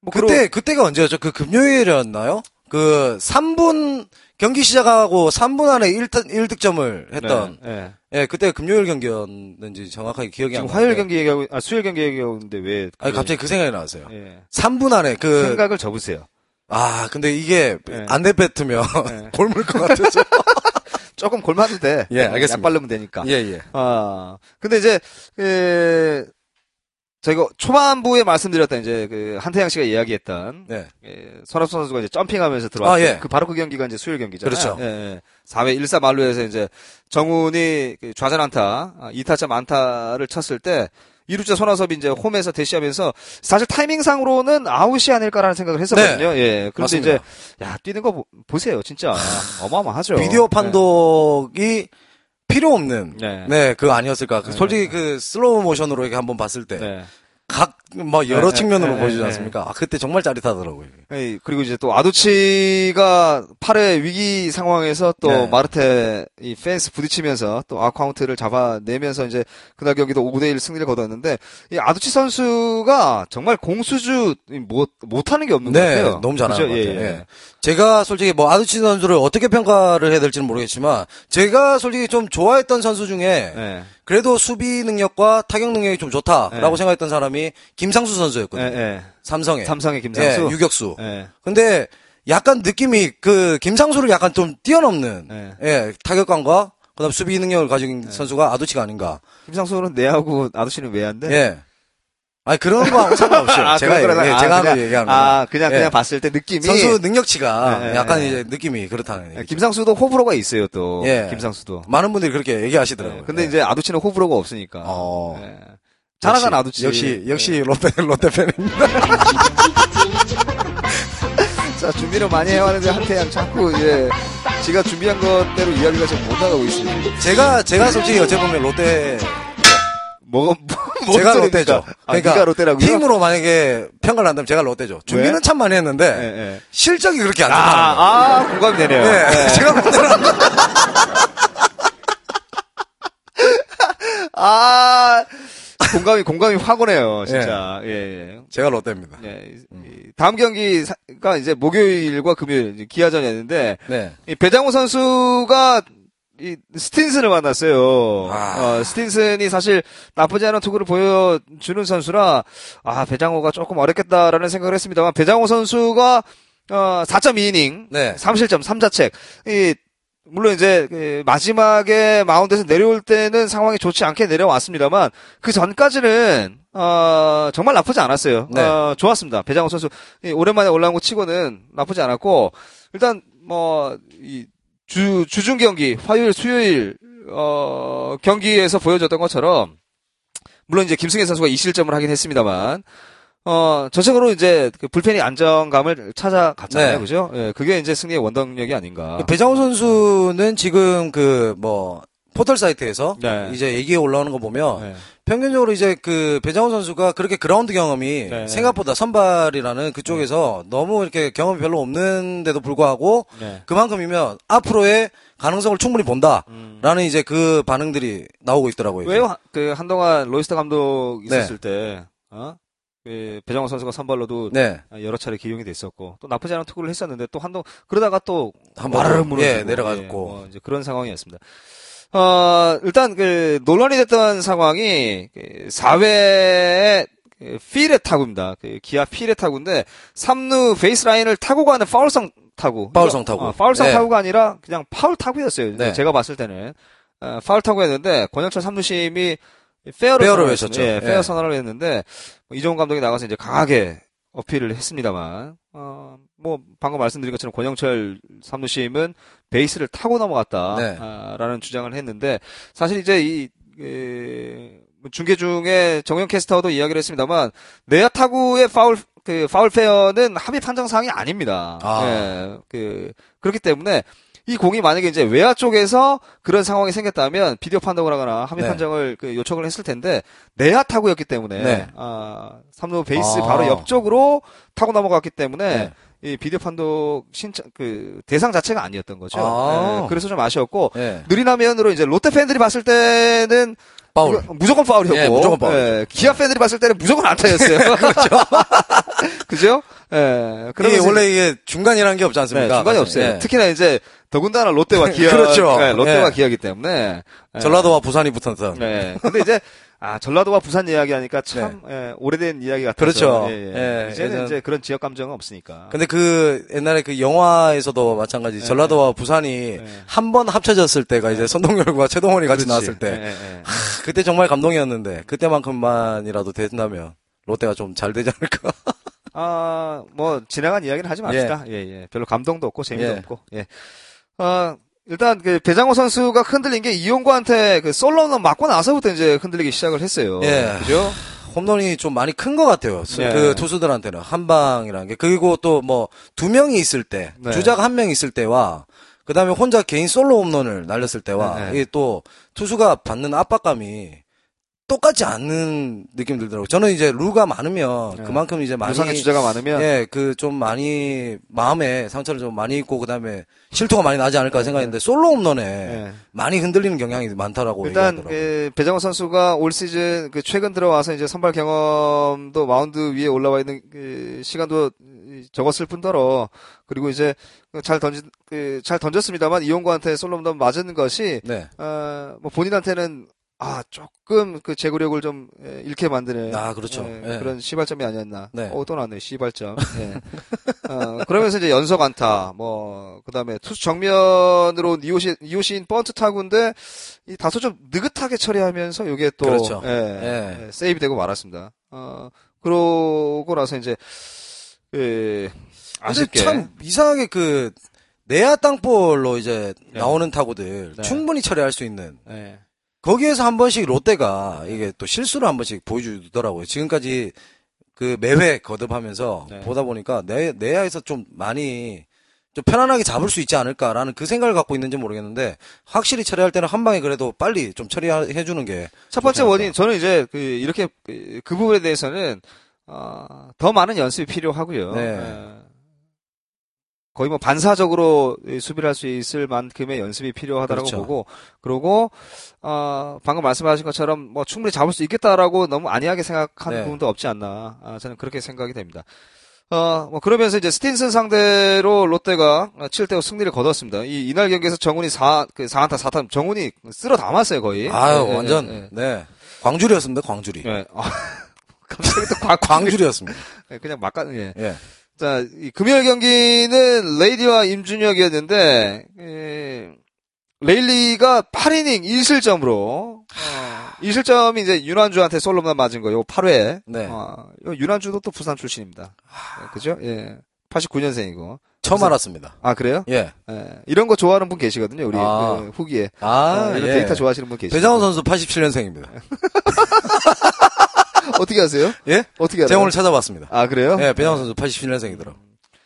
뭐 그때 그때가 언제였죠? 그 금요일이었나요? 그 3분 경기 시작하고 3분 안에 1득, 1득점을 했던 네, 네. 예, 그때 금요일 경기였는지 정확하게 기억이 안 지금 나는데. 화요일 경기 얘기하고 아 수요일 경기 얘기하고 있는데 왜 아니 그- 갑자기 그 생각이 나왔어요. 예. 3분 안에 그 생각을 접으세요. 아, 근데 이게 네. 안 내뱉으면 네. <laughs> 골물 것 같아서. <laughs> 조금 골마도 돼. 예, 알겠습니다. 약 바르면 되니까. 예, 예. 아, 근데 이제, 그, 저희가 초반부에 말씀드렸던 이제 그 한태양 씨가 이야기했던 네. 예, 손아섭 선수가 이제 점핑하면서 들어왔고 아, 예. 그 바로 그 경기가 이제 수요일 경기잖아요. 그렇죠. 예, 예. 4회 1사 만루에서 이제 정훈이 그 좌전 안타, 아, 2타점 안타를 쳤을 때 이루 주자 손아섭이 이제 홈에서 대시하면서 사실 타이밍상으로는 아웃이 아닐까라는 생각을 했었거든요. 예. 그런데 맞습니다. 이제 야 뛰는 거 보, 세요 진짜 어마어마하죠. 비디오 판독이 필요 없는 네. 네, 그거 아니었을까. 그 네. 솔직히 그 슬로우 모션으로 이렇게 한번 봤을 때 네. 각, 뭐, 여러 네, 측면으로 네, 보여주지 네, 않습니까? 아, 그때 정말 짜릿하더라고요. 에이, 그리고 이제 또 아두치가 8회 위기 상황에서 또 네. 마르테 이 펜스 부딪히면서 또 아카운트를 잡아내면서 이제 그날 경기도 5대1 승리를 거뒀는데 이 아두치 선수가 정말 공수주 못 못하는 게 없는 것 네, 같아요. 너무 잘하는 그죠? 것 같아요. 예, 예. 예. 제가 솔직히 뭐, 아두치 선수를 어떻게 평가를 해야 될지는 모르겠지만, 제가 솔직히 좀 좋아했던 선수 중에, 예. 그래도 수비 능력과 타격 능력이 좀 좋다라고 네. 생각했던 사람이 김상수 예, 선수였거든요. 예. 삼성에. 삼성의 김상수. 예, 유격수. 예. 근데 약간 느낌이 그 김상수를 약간 좀 뛰어넘는 네. 예, 타격감과 그다음 수비 능력을 가진 선수가 아두치가 아닌가. 김상수는 내하고 아두치는 외야인데. 예. 아니 그런 거하고 상관없어요. <laughs> 아, 제가 그런 예, 아, 제가 그냥- 얘기하는 거. 아, 그냥 예. 그냥 봤을 때 느낌이 선수 능력치가 예, 예, 약간 예. 이제 느낌이 그렇다는 예, 얘기죠. 김상수도 호불호가 있어요 또. 예. 김상수도. 많은 분들이 그렇게 얘기하시더라고요. 예, 근데 예. 이제 아두치는 호불호가 없으니까. 어. 예. 잘하간 아두치. 역시 예. 역시 롯데 롯데 팬입니다. <laughs> 자, 준비를 많이 해왔는데 한태양 자꾸, 예. 지가 준비한 것대로 이야기가 지금 못 나가고 있습니다. 제가 제가 솔직히 어째 보면 롯데 뭐가, <laughs> 뭔 제가? 롯데죠. 아, 네가 롯데라고요? 힘으로 만약에 평가를 한다면 제가 롯데죠. 준비는 왜? 참 많이 했는데 예, 예. 실적이 그렇게 안 좋다는 거예요. 아, 아, 공감이 되네요. 예, 예. <laughs> 제가 롯데를 아, 공감이, 공감이 확 오네요, 진짜. 예, 예. 제가 롯데입니다. 예, 이 다음 경기가 이제 목요일과 금요일 기아전이었는데 네. 이 배장호 선수가 이 스틴슨을 만났어요. 아. 어, 스틴슨이 사실 나쁘지 않은 투구를 보여주는 선수라 아 배장호가 조금 어렵겠다라는 생각을 했습니다만 배장호 선수가 어 4.2이닝, 네. 3실점, 3자책. 이 물론 이제 그 마지막에 마운드에서 내려올 때는 상황이 좋지 않게 내려왔습니다만 그 전까지는 어 정말 나쁘지 않았어요. 네. 어 좋았습니다. 배장호 선수 이 오랜만에 올라온 거 치고는 나쁘지 않았고 일단 뭐이 주, 주중 경기, 화요일, 수요일, 어, 경기에서 보여줬던 것처럼, 물론 이제 김승현 선수가 2실점을 하긴 했습니다만, 어, 전체적으로 이제 그 불펜이 안정감을 찾아갔잖아요. 네. 그죠? 예, 그게 이제 승리의 원동력이 아닌가. 배장호 선수는 지금 그 뭐 포털 사이트에서 네. 이제 얘기에 올라오는 거 보면 네. 평균적으로 이제 그 배장호 선수가 그렇게 그라운드 경험이 네. 생각보다 선발이라는 그쪽에서 너무 이렇게 경험이 별로 없는데도 불구하고 네. 그만큼이면 앞으로의 가능성을 충분히 본다라는 음. 이제 그 반응들이 나오고 있더라고요. 왜요? 그, 한동안 로이스터 감독 네. 있었을 때, 어? 그 배장호 선수가 선발로도 네. 여러 차례 기용이 됐었고, 또 나쁘지 않은 투구를 했었는데, 또 한동, 그러다가 또, 한 와르르 번, 무너지고, 예, 내려갔고. 뭐 이제 그런 상황이었습니다. 어, 일단 그, 논란이 됐던 상황이, 그 4회에 그 필의 타구입니다. 그 기아 필의 타구인데, 3루 베이스라인을 타고 가는 파울성 타구. 파울성 타구. 어, 파울성 네. 타구가 아니라 그냥 파울 타구였어요. 네. 제가 봤을 때는. 어, 파울 타구였는데, 권영철 3루심이 페어로, 페어로 선언을 외쳤죠. 예, 페어 예. 선언을 했는데, 뭐 이종운 감독이 나가서 이제 강하게 어필을 했습니다만, 어, 뭐, 방금 말씀드린 것처럼 권영철 3루심은 베이스를 타고 넘어갔다. 네. 아, 라는 주장을 했는데, 사실 이제 이, 에, 뭐 중계 중에 정영 캐스터도 이야기를 했습니다만, 내야 타구의 파울, 그, 파울 페어는 합의 판정 사항이 아닙니다. 아. 예, 그, 그렇기 때문에, 이 공이 만약에 이제 외야 쪽에서 그런 상황이 생겼다면 비디오 판독을 하거나 합의 네. 판정을 그 요청을 했을 텐데 내야 타구였기 때문에 네. 아, 3루 베이스 아. 바로 옆쪽으로 타고 넘어갔기 때문에 네. 이 비디오 판독 신청 그 대상 자체가 아니었던 거죠. 아. 예, 그래서 좀 아쉬웠고 예. 느리나면으로 이제 롯데 팬들이 봤을 때는 파울. 무조건 파울이었고 예, 무조건 파울이죠. 예, 기아 팬들이 봤을 때는 무조건 안타였어요. <laughs> 그렇죠. <laughs> 그죠? 예. 이게 그러면서 원래 이게 중간이라는 게 없지 네, 않습니까? 중간이 없어요. 예. 특히나 이제 더군다나 롯데와 <laughs> 기아, 그렇죠. 네, 롯데와 예. 기아기 때문에 예. 전라도와 부산이 붙었던. 네. 근데 이제 아 전라도와 부산 이야기하니까 참 예, 오래된 이야기 같아서 네. 그렇죠. 예, 예. 예, 이제는 예전- 이제 그런 지역 감정은 없으니까. 근데 그 옛날에 그 영화에서도 마찬가지 전라도와 부산이 네. 한번 합쳐졌을 때가 이제 선동열과 최동원이 같이 그렇지. 나왔을 때 예, 예, 예. 그때 정말 감동이었는데 그때만큼만이라도 된다면 롯데가 좀 잘 되지 않을까? <laughs> 아, 뭐, 지나간 이야기는 하지 맙시다. 예, 예. 별로 감동도 없고, 재미도 예. 없고, 예. 어, 일단, 그, 배장호 선수가 흔들린 게 이용구한테 그 솔로는 맞고 나서부터 이제 흔들리기 시작을 했어요. 예. 그죠? 홈런이 좀 많이 큰 것 같아요. 수- 예. 그 투수들한테는 한 방이라는 게 그리고 또 뭐 두 명이 있을 때 네. 주자가 한 명 있을 때와 그다음에 혼자 개인 솔로 홈런을 날렸을 때와 네, 네. 이게 또 투수가 받는 압박감이 똑같지 않는 느낌 들더라고요. 저는 이제 루가 많으면 네. 그만큼 이제 많이 부상의 주자가 많으면, 예, 그 좀 많이 마음에 상처를 좀 많이 입고 그다음에 실투가 많이 나지 않을까 생각했는데 솔로 홈런에 예. 많이 흔들리는 경향이 많다라고 일단 얘기하더라고요. 그 배장호 선수가 올 시즌 그 최근 들어와서 이제 선발 경험도 마운드 위에 올라와 있는 그 시간도 적었을 뿐더러 그리고 이제 잘 던지 그잘 던졌습니다만 이용규한테 솔로 홈런 맞은 것이 네. 어뭐 본인한테는 아 조금 그 제구력을 좀 예, 잃게 만드는 아, 그렇죠. 예, 예. 그런 시발점이 아니었나. 네. 어, 또 나왔네 시발점. 예. <laughs> 어, 그러면서 이제 연속 안타, 뭐 그다음에 투수 정면으로 이오시 이오시인 번트 타구인데 이 다소 좀 느긋하게 처리하면서 이게 또 그렇죠. 예, 예. 예, 세이브 되고 말았습니다. 어 그러고 나서 이제 예, 아쉽게 참 이상하게 그 내야 땅볼로 이제 네. 나오는 타구들 네. 충분히 처리할 수 있는 예. 거기에서 한 번씩 롯데가 이게 또 실수를 한 번씩 보여주더라고요. 지금까지 그 매회 거듭하면서 네. 보다 보니까 내 내야에서 좀 많이 좀 편안하게 잡을 수 있지 않을까라는 그 생각을 갖고 있는지 모르겠는데 확실히 처리할 때는 한 방에 그래도 빨리 좀 처리해 주는 게 첫 번째. 원인 저는 이제 그 이렇게 그, 그 부분에 대해서는 어, 더 많은 연습이 필요하고요. 네. 예. 거의 뭐 반사적으로 이 수비를 할 수 있을 만큼의 연습이 필요하다고 그렇죠. 보고 그리고 어, 방금 말씀하신 것처럼 뭐 충분히 잡을 수 있겠다라고 너무 안이하게 생각하는 네. 부분도 없지 않나 아, 저는 그렇게 생각이 됩니다. 어, 뭐 그러면서 이제 스틴슨 상대로 롯데가 7대5 승리를 거뒀습니다. 이 이날 경기에서 정훈이 4, 그 4안타 4타 정훈이 쓸어 담았어요, 거의. 아유 예, 예, 완전 예, 네 광줄이었습니다 광줄이 예. 아, <laughs> 갑자기 또 광, 광줄이었습니다. 예, 그냥 막 가, 예. 예. 자, 이 금요일 경기는 레이디와 임준혁이었는데, 예, 레일리가 8이닝 1실점으로, 어, 1실점이 이제 윤환주한테 솔로만 맞은 거요, 8회. 네. 어, 요 윤환주도 또 부산 출신입니다. 예, 그죠? 예. 89년생이고. 처음 그래서- 알았습니다. 아, 그래요? 예. 예. 이런 거 좋아하는 분 계시거든요, 우리, 아. 그 후기에. 아, 어, 이런 예. 데이터 좋아하시는 분 계시죠. 배장훈 선수 87년생입니다. <laughs> 어떻게 아세요? 예? 어떻게 알아요? 제가 오늘 찾아봤습니다. 아, 그래요? 예, 배장훈 선수 87년생이더라고.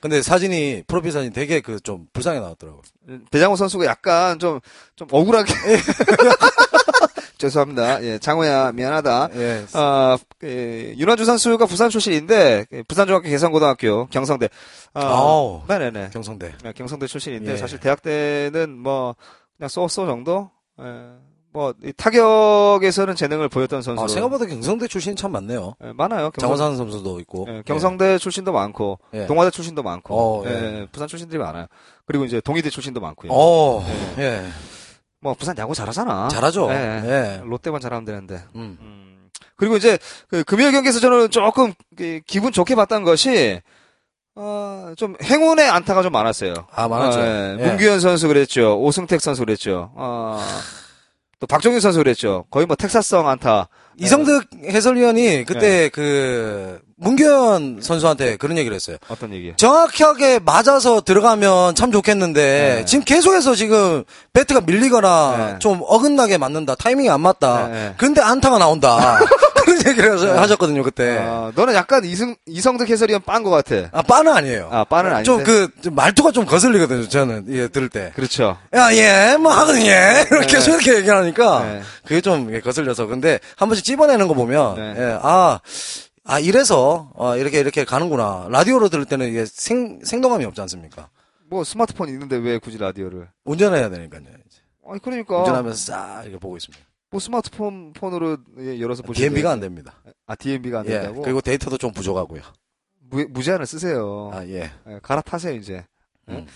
근데 사진이 프로필 사진이 되게 그 좀 불쌍해 나왔더라고. 배장호 선수가 약간 좀, 좀 억울하게. <laughs> 죄송합니다. 예, 장호야, 미안하다. 예. 아, 예, 윤환주 선수가 부산 출신인데, 예, 부산중학교 개성고등학교, 경성대. 아. 네네네. 경성대. 예, 경성대 출신인데, 예. 사실 대학 때는 뭐, 그냥 쏘쏘 정도? 예, 뭐, 이 타격에서는 재능을 보였던 선수. 아, 생각보다 경성대 출신이 참 많네요. 예, 많아요. 경성, 장원산 선수도 있고. 예, 경성대 출신도 많고, 예. 동아대 출신도 많고, 어, 예, 예. 부산 출신들이 많아요. 그리고 이제 동의대 출신도 많고요. 어, 예. 뭐 부산 야구 잘하잖아. 잘하죠. 예. 예. 롯데만 잘하면 되는데. 음. 음. 그리고 이제 그 금요일 경기에서 저는 조금 그 기분 좋게 봤던 것이 어, 좀 행운의 안타가 좀 많았어요. 아, 많았죠. 어, 예. 예. 문규현 선수 그랬죠. 오승택 선수 그랬죠. 어, 또 박종윤 선수 그랬죠. 거의 뭐 텍사스성 안타. 이성득 해설위원이 그때 그 문규현 선수한테 그런 얘기를 했어요. 어떤 얘기? 정확하게 맞아서 들어가면 참 좋겠는데 네. 지금 계속해서 지금 배트가 밀리거나 네. 좀 어긋나게 맞는다 타이밍이 안 맞다 네, 네. 그런데 안타가 나온다 <laughs> 얘기를 하셔- 하셨거든요 그때 어, 너는 약간 이승, 이성득 해설위원 빤 것 같아. 아 빠는 아니에요 아, 빠는 아닌데. 좀그 말투가 좀 거슬리거든요 저는 예, 들을 때 그렇죠. 야, 예, 뭐 하거든, 예. 이렇게 계속 이렇게 얘기하니까, 네. 그게 좀 예, 거슬려서. 근데 한 번씩 찝어내는 거 보면, 네. 예, 아, 아, 이래서, 어, 이렇게, 이렇게 가는구나. 라디오로 들을 때는 이게 생, 생동감이 없지 않습니까? 뭐 스마트폰 있는데 왜 굳이 라디오를? 운전해야 되니까요. 이제. 아니 그러니까 운전하면서 싹 이렇게 보고 있습니다. 뭐 스마트폰 폰으로 예, 열어서 보시면 DMB가 안 됩니다. 아 DMB가 안 예. 된다고. 그리고 데이터도 좀 부족하고요. 무, 무제한을 쓰세요. 아, 예. 예, 갈아타세요 이제. 예. 음.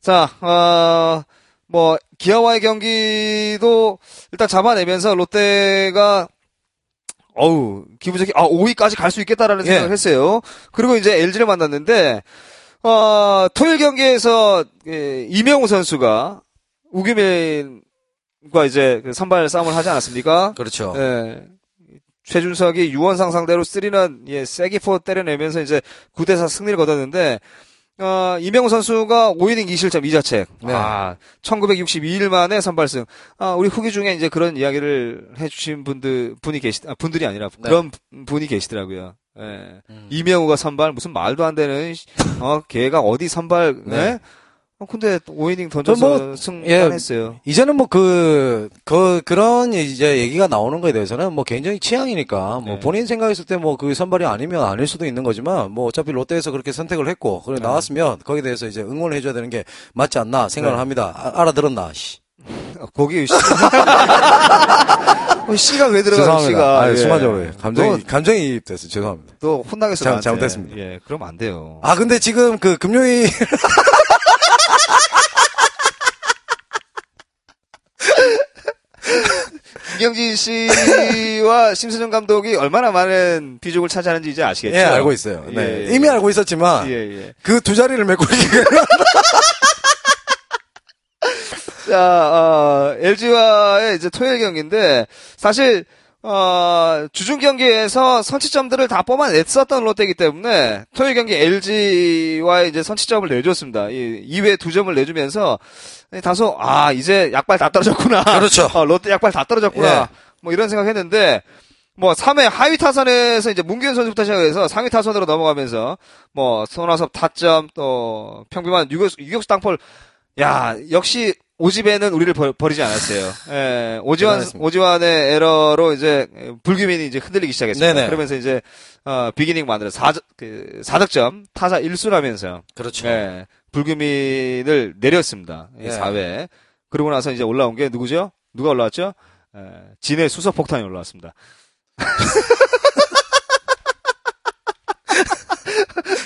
자, 어, 뭐 기아와의 경기도 일단 잡아내면서 롯데가 어우 기분 좋게 아 5위까지 갈 수 있겠다라는 예. 생각을 했어요. 그리고 이제 LG를 만났는데 어, 토요일 경기에서 예, 이명우 선수가 우규민 과 이제 그 선발 싸움을 하지 않았습니까? 그렇죠. 예. 최준석이 유원상 상대로 쓰리는 예, 세기포 때려내면서 이제 9대4 승리를 거뒀는데 어, 이명우 선수가 5이닝 2실점 2자책. 네. 아, 1962일 만에 선발승. 아, 우리 후기 중에 이제 그런 이야기를 해주신 분들, 분이 계시, 아, 분들이 아니라 네. 그런 분이 계시더라고요. 예. 음. 이명우가 선발, 무슨 말도 안 되는, 시- 어, <laughs> 걔가 어디 선발, 네. 네? 어, 근데 5이닝 던져서 뭐, 승단했어요. 이제는 뭐 그, 그, 그런 이제 얘기가 나오는 거에 대해서는 뭐 개인적인 취향이니까 뭐 네. 본인 생각했을 때 뭐 그 선발이 아니면 아닐 수도 있는 거지만 뭐 어차피 롯데에서 그렇게 선택을 했고 그래 네. 나왔으면 거기에 대해서 이제 응원을 해줘야 되는 게 맞지 않나 생각을 네. 합니다. 아, 알아들었나? 씨. 어, 거기 씨. <laughs> 어, 씨가 왜 들어가요, 죄송합니다. 씨가. 아, 예. 순간적으로 감정이 너, 감정이 이입돼서 죄송합니다. 또 혼나겠어. 잘- 나한테. 잘못했습니다. 예, 그러면 안 돼요. 아 근데 지금 그 금요일 <laughs> 이경진 씨와 <laughs> 심수정 감독이 얼마나 많은 비족을 차지하는지 이제 아시겠죠? 예 알고 있어요. 네. 예, 예. 이미 알고 있었지만 예, 예. 그두 자리를 메꾸기 <laughs> 자, 어, LG와의 이제 토요일 경기인데, 사실, 어, 주중 경기에서 선취점들을 다 뽑아냈었던 롯데이기 때문에, 토요일 경기 LG와의 이제 선취점을 내줬습니다. 이 2회 두 점을 내주면서, 다소, 아, 이제 약발 다 떨어졌구나. 그렇죠. <laughs> 어, 롯데 약발 다 떨어졌구나. 예. 뭐 이런 생각 했는데, 뭐 3회 하위 타선에서 이제 문규현 선수부터 시작해서 상위 타선으로 넘어가면서 뭐 손아섭 타점 또 평균만 유격수, 유격수 땅볼 야 역시 오집에는 우리를 버, 리지 않았어요. 예, 오지환. 오지환의 에러로 이제 불규민이 이제 흔들리기 시작했습니다. 네네. 그러면서 이제 어, 비기닝 만들어 4, 그 4득점 타자 1수라면서요. 그렇죠. 예, 불규민을 내렸습니다. 이 네. 4회. 그러고 나서 이제 올라온 게 누구죠? 누가 올라왔죠? 예, 진의 수석 폭탄이 올라왔습니다. <laughs>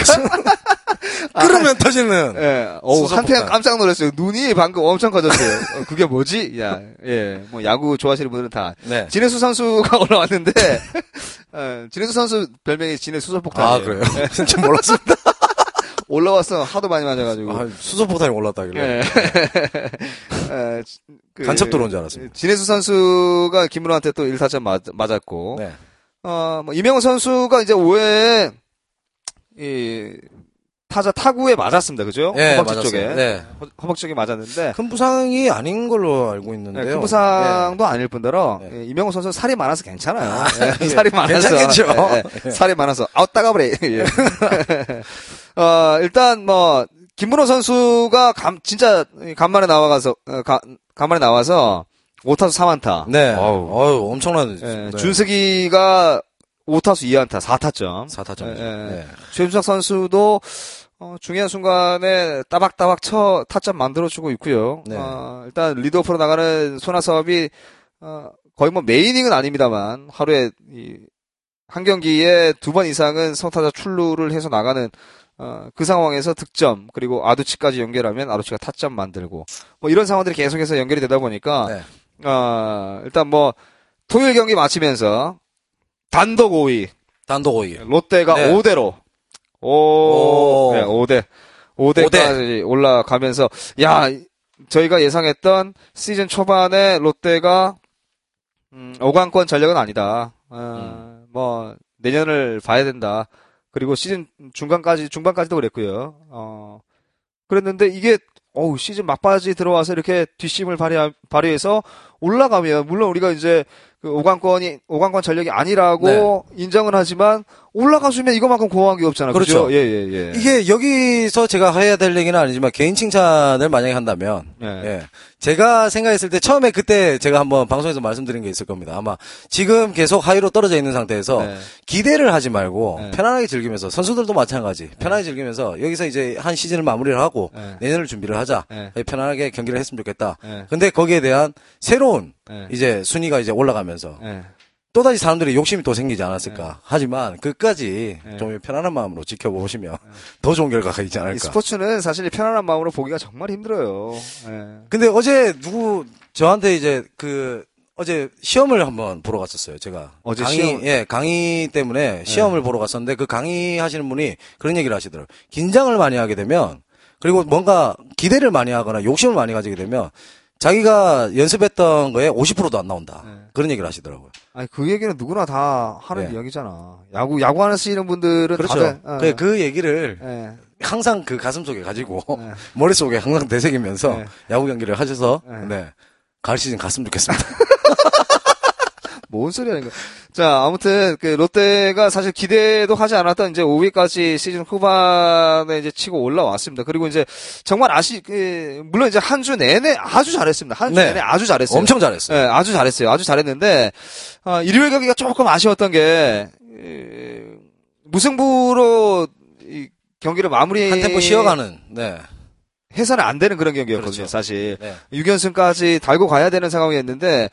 <laughs> 그러면 터지는. 예, 어우, 한편 폭탄. 깜짝 놀랐어요. 눈이 방금 엄청 커졌어요. 어, 그게 뭐지? 야, 예, 뭐 야구 좋아하시는 분들은 다. 네. 진해수 선수가 <laughs> 올라왔는데, 어, 진해수 선수 별명이 진해 수석 폭탄이에요. 아, 그래요? <laughs> 진짜 몰랐습니다. <laughs> 올라왔어. 하도 많이 맞아가지고. 아, 수소포탄이 올랐다길래. 예. 에, 그, 간첩 들어온 줄 알았습니다. 진해수 선수가 김문호한테 또 1타점 맞, 맞았고, 네. 어, 뭐, 이명호 선수가 이제 5회에, 이, 타자 타구에 맞았습니다. 그죠? 예, 허벅지 맞았어요. 쪽에. 네. 허- 허벅지 쪽에 맞았는데, 큰 부상이 아닌 걸로 알고 네, 있는데요. 큰 부상도 아닐 뿐더러, 네. 예, 이명호 선수 살이 많아서 괜찮아요. 아, 예, 예. 살이 많아서. 괜찮겠죠. 예, 예. 살이 많아서, 아우, 따가버려. 예. <laughs> 어, 일단 뭐, 김문호 선수가 감, 진짜 간만에 나와가서, 어, 가, 간만에 나와서, 5타수 4안타. 네. 어우. 엄청난. 예, 네. 준석이가 5타수 2안타, 4타점. 4타점이죠. 예, 예. 네. 최준석 선수도 어, 중요한 순간에 따박따박 쳐 타점 만들어주고 있고요. 네. 어, 일단 리드오프로 나가는 손아섭이 어, 거의 뭐 메이닝은 아닙니다만 하루에 이, 한 경기에 두 번 이상은 성타자 출루를 해서 나가는 어, 그 상황에서 득점 그리고 아두치까지 연결하면 아두치가 타점 만들고 뭐 이런 상황들이 계속해서 연결이 되다 보니까 네. 어, 일단 뭐 토요일 경기 마치면서 단독 5위 단독 5위. 롯데가 네. 5대로 오, 오. 네, 5대 5대까지 올라가면서 야 저희가 예상했던 시즌 초반에 롯데가 음, 5강권 전력은 아니다. 어, 뭐 내년을 봐야 된다. 그리고 시즌 중간까지 중반까지도 그랬고요. 어 그랬는데 이게 어우 시즌 막바지 들어와서 이렇게 뒷심을 발휘 발휘해서 올라가면 물론 우리가 이제 그 5강권이 5강권 전력이 아니라고 인정은 하지만 올라가주면 이거만큼 고마운 게 없잖아. 그렇죠. 그죠? 예, 예, 예. 이게 여기서 제가 해야 될 얘기는 아니지만 개인 칭찬을 만약에 한다면 예. 예. 제가 생각했을 때 처음에 그때 제가 한번 방송에서 말씀드린 게 있을 겁니다. 아마 지금 계속 하위로 떨어져 있는 상태에서 네. 기대를 하지 말고 네. 편안하게 즐기면서 선수들도 마찬가지 편하게 즐기면서 여기서 이제 한 시즌을 마무리를 하고 네. 내년을 준비를 하자 네. 편안하게 경기를 했으면 좋겠다. 네. 근데 거기에 대한 새로운 예. 이제 순위가 이제 올라가면서 예. 또다시 사람들이 욕심이 또 생기지 않았을까. 하지만 끝까지 네. 좀 편안한 마음으로 지켜보시면 더 좋은 결과가 있지 이 않을까. 스포츠는 사실 편안한 마음으로 보기가 정말 힘들어요. 예. 근데 어제 누구 저한테 이제 그 어제 시험을 한번 보러 갔었어요. 제가 어제 강의 시험? 예 강의 때문에 시험을 보러 갔었는데 그 강의 하시는 분이 그런 얘기를 하시더라고요. 긴장을 많이 하게 되면 그리고 뭔가 기대를 많이 하거나 욕심을 많이 가지게 되면 자기가 연습했던 거에 50%도 안 나온다. 네. 그런 얘기를 하시더라고요. 아니 그 얘기는 누구나 다 하는 네. 이야기잖아. 야구 야구 하시는 분들은 그렇죠. 다들 어. 그, 그 얘기를 예. 항상 그 가슴 속에 가지고 네. <laughs> 머릿속에 항상 되새기면서 네. 야구 경기를 하셔서 네. 네. 가을 시즌 갔으면 좋겠습니다. <laughs> 뭔 소리 하는 거야. 자, 아무튼, 그, 롯데가 사실 기대도 하지 않았던 이제 5위까지 시즌 후반에 이제 치고 올라왔습니다. 그리고 이제 정말 아시, 그, 물론 이제 한 주 내내 아주 잘했습니다. 한 주 네. 내내 아주 잘했어요. 엄청 잘했어요. 예, 아주 잘했어요. 아주 잘했는데, 어, 일요일 경기가 조금 아쉬웠던 게, 에, 무승부로 이 경기를 마무리. 한 템포 쉬어가는. 네. 해서는 안 되는 그런 경기였거든요, 그렇죠. 사실. 네. 6연승까지 달고 가야 되는 상황이었는데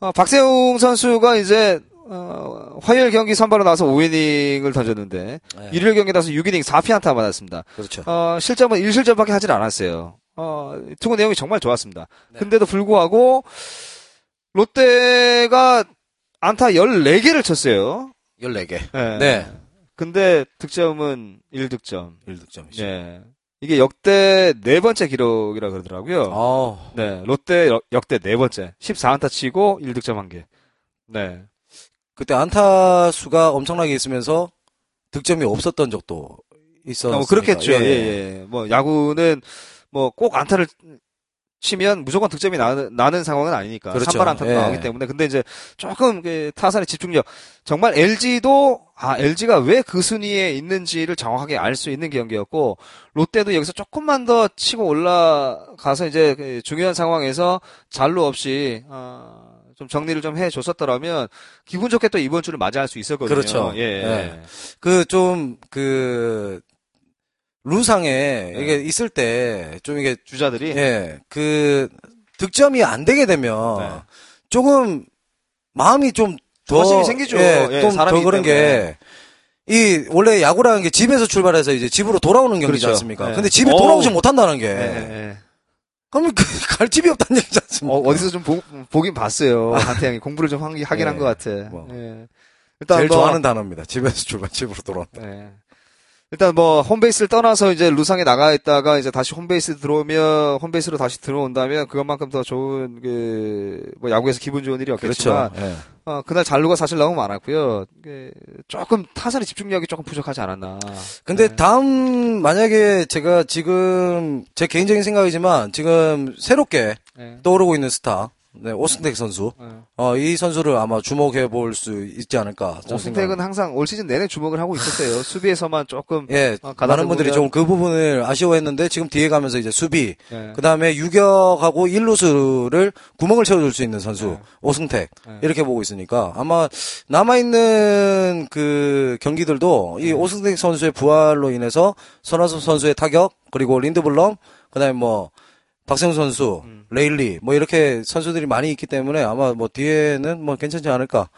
어, 박세웅 선수가 이제 어, 화요일 경기 선발로 나와서 5이닝을 던졌는데 네. 일요일 경기 나서 6이닝 4피안타 맞았습니다. 그렇죠. 어, 실점은 1실점밖에 하질 않았어요. 어, 투구 내용이 정말 좋았습니다. 네. 근데도 불구하고 롯데가 안타 14개를 쳤어요. 14개. 네. 네. 근데 득점은 1득점. 1득점이죠. 네. 이게 역대 네 번째 기록이라 그러더라고요. 어, 네, 롯데 역- 역대 네 번째. 14안타 치고 1득점 한 개. 네. 그때 안타 수가 엄청나게 있으면서 득점이 없었던 적도 있었어요. 어, 그렇겠죠. 예, 예. 뭐, 야구는 뭐 꼭 안타를 치면 무조건 득점이 나는, 나는 상황은 아니니까. 그렇죠. 산발 안타도 예. 나오기 때문에. 근데 이제 조금 그 타선의 집중력. 정말 LG도, 아, LG가 왜 그 순위에 있는지를 정확하게 알 수 있는 경기였고, 롯데도 여기서 조금만 더 치고 올라가서 이제 그 중요한 상황에서 잔루 없이, 어, 좀 정리를 좀 해줬었더라면, 기분 좋게 또 이번 주를 맞이할 수 있었거든요. 그렇죠. 예. 예. 그좀그 루상에 네. 이게 있을 때 좀 이게 주자들이. 예, 그 득점이 안 되게 되면 네. 조금 마음이 좀더 조바심이 생기죠. 예, 예, 좀 사람이기 더 그런 게. 이 원래 야구라는 게 집에서 출발해서 이제 집으로 돌아오는 경기지 그렇죠. 않습니까? 예. 근데 집에 어우. 돌아오지 못한다는 게 예, 예. 그러면 그 <laughs> 갈 집이 없다는 얘기지 않습니까? 어, 어디서 좀 보, 보긴 봤어요. 한태양이 공부를 좀 하긴, 예, 한것 같아. 뭐. 예. 일단 제일 뭐, 좋아하는 단어입니다. 집에서 <laughs> 출발 집으로 돌아온다. 예. 일단 뭐 홈베이스를 떠나서 이제 루상에 나가 있다가 이제 다시 홈베이스 들어오면 홈베이스로 다시 들어온다면 그것만큼 더 좋은 그 뭐 야구에서 기분 좋은 일이 없겠지만 그렇죠. 예. 어, 그날 잔루가 사실 너무 많았고요. 그, 조금 타선의 집중력이 조금 부족하지 않았나. 근데 네. 다음 만약에 제가 지금 제 개인적인 생각이지만 지금 새롭게 예. 떠오르고 있는 스타 네, 오승택 선수 예. 어, 이 선수를 아마 주목해 볼 수 있지 않을까. 오승택은. 항상 올 시즌 내내 주목을 하고 있었어요. <laughs> 수비에서만 조금 예, 어, 가다듬으면- 많은 분들이 좀그 부분을 아쉬워했는데 지금 뒤에 가면서 이제 수비, 예. 그 다음에 유격하고 일루수를 구멍을 채워줄 수 있는 선수 네. 오승택 네. 이렇게 보고 있으니까 아마 남아 있는 그 경기들도 네. 이 오승택 선수의 부활로 인해서 손아섭 선수의 타격 그리고 린드블럼 그 다음에 뭐 박세웅 선수, 음. 레일리 뭐 이렇게 선수들이 많이 있기 때문에 아마 뭐 뒤에는 뭐 괜찮지 않을까.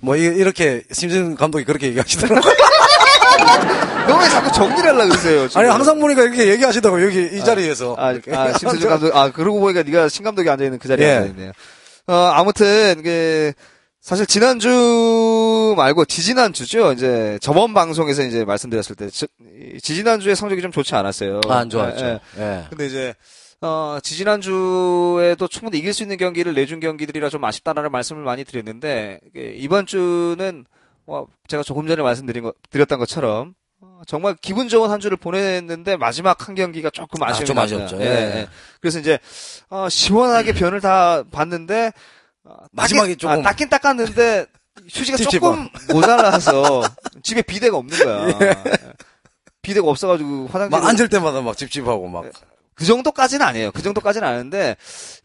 뭐 이- 이렇게 심진 감독이 그렇게 얘기하시더라고요. <laughs> 너왜 자꾸 정리를 하려고 그러세요? 지금? 아니 항상 보니까 이렇게 얘기하시다고 여기 이 자리에서. 아. 아, <laughs> 심수준 감독, 아, 그러고 보니까 네가 신 감독이 앉아 있는 그 자리에 예. 앉아 있네요. 어, 아무튼, 그, 사실 지난주 말고 지지난주죠. 이제 저번 방송에서 이제 말씀드렸을 때, 지, 지지난주에 성적이 좀 좋지 않았어요. 아, 안 좋았죠. 예, 예. 예. 근데 이제, 어, 지지난주에도 충분히 이길 수 있는 경기를 내준 경기들이라 좀 아쉽다라는 말씀을 많이 드렸는데, 이번 주는, 어, 제가 조금 전에 말씀드린 거, 드렸던 것처럼, 어, 정말 기분 좋은 한 주를 보냈는데 마지막 한 경기가 조금 아, 아쉬움이 좀. 아쉬웠죠. 예, 예. 예. 그래서 이제 어, 시원하게 변을 다 봤는데 어, 마지막에 조금- 아, 닦긴 닦았는데 휴지가. 조금 <laughs> 모자라서 집에 비데가 없는 거야. <laughs> 예. 비데가 없어가지고 화장실 막 앉을 때마다 막 찝찝하고 막. 그 정도까지는 아니에요. 그 정도까지는 아닌데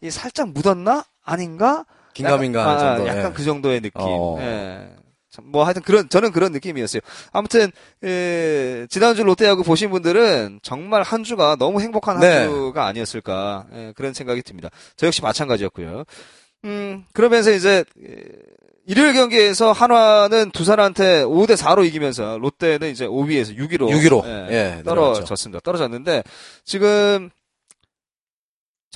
이 살짝 묻었나 아닌가? 긴가민가 약간, 아, 정도. 약간 예. 그 정도의 느낌. 어. 예. 참, 뭐 하여튼 그런 저는 그런 느낌이었어요. 아무튼 예, 지난주 롯데야구 보신 분들은 정말 한 주가 너무 행복한 한 네. 주가 아니었을까 예, 그런 생각이 듭니다. 저 역시 마찬가지였고요. 음 그러면서 이제 예, 일요일 경기에서 한화는 두산한테 5대 4로 이기면서 롯데는 이제 5위에서 6위로 6위로. 예, 떨어졌습니다. 떨어졌는데 지금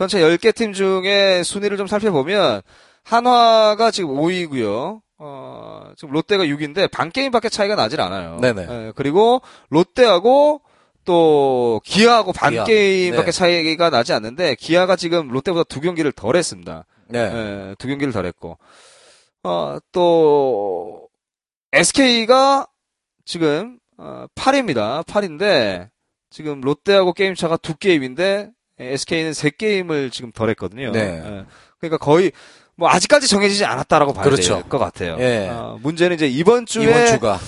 전체 10개 팀 중에 순위를 좀 살펴보면 한화가 지금 5위고요. 어, 지금 롯데가 6위인데 반 게임밖에 차이가 나질 않아요. 네네. 예, 그리고 롯데하고 또 기아하고 반 기아. 게임밖에 네. 차이가 나지 않는데 기아가 지금 롯데보다 두 경기를 덜 했습니다. 네. 예, 두 경기를 덜 했고. 어, 또, SK가 지금, 어, 8위입니다. 8인데, 지금 롯데하고 게임 차가 두 게임인데, SK는 세 게임을 지금 덜 했거든요. 네. 예, 그러니까 거의, 뭐, 아직까지 정해지지 않았다라고 봐야 그렇죠. 될것 같아요. 예. 어, 문제는 이제 이번 주에 이번 주가.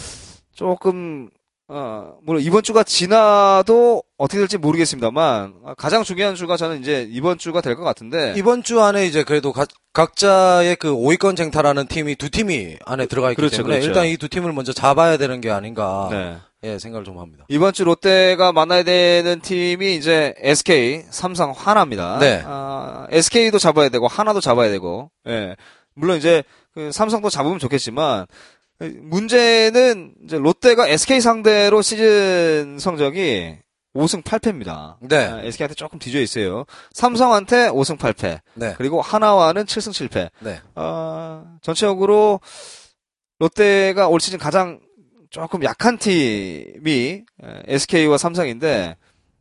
조금 어, 물론 이번 주가 지나도 어떻게 될지 모르겠습니다만 아, 가장 중요한 주가 저는 이제 이번 주가 될 것 같은데 이번 주 안에 이제 그래도 가- 각자의 그 5위권 쟁탈하는 팀이 두 팀이 안에 들어가 있기 그렇죠, 때문에 그렇죠. 일단 이 두 팀을 먼저 잡아야 되는 게 아닌가. 네. 예, 생각을 좀 합니다. 이번 주 롯데가 만나야 되는 팀이 이제 SK, 삼성, 하나입니다. 네. 아, SK도 잡아야 되고 하나도 잡아야 되고. 예. 물론 이제 그 삼성도 잡으면 좋겠지만 문제는 이제 롯데가 SK 상대로 시즌 성적이 5승 8패입니다. 네. SK한테 조금 뒤져 있어요. 삼성한테 5승 8패. 네. 그리고 하나와는 7승 7패. 네. 어, 전체적으로 롯데가 올 시즌 가장 조금 약한 팀이 에, SK와 삼성인데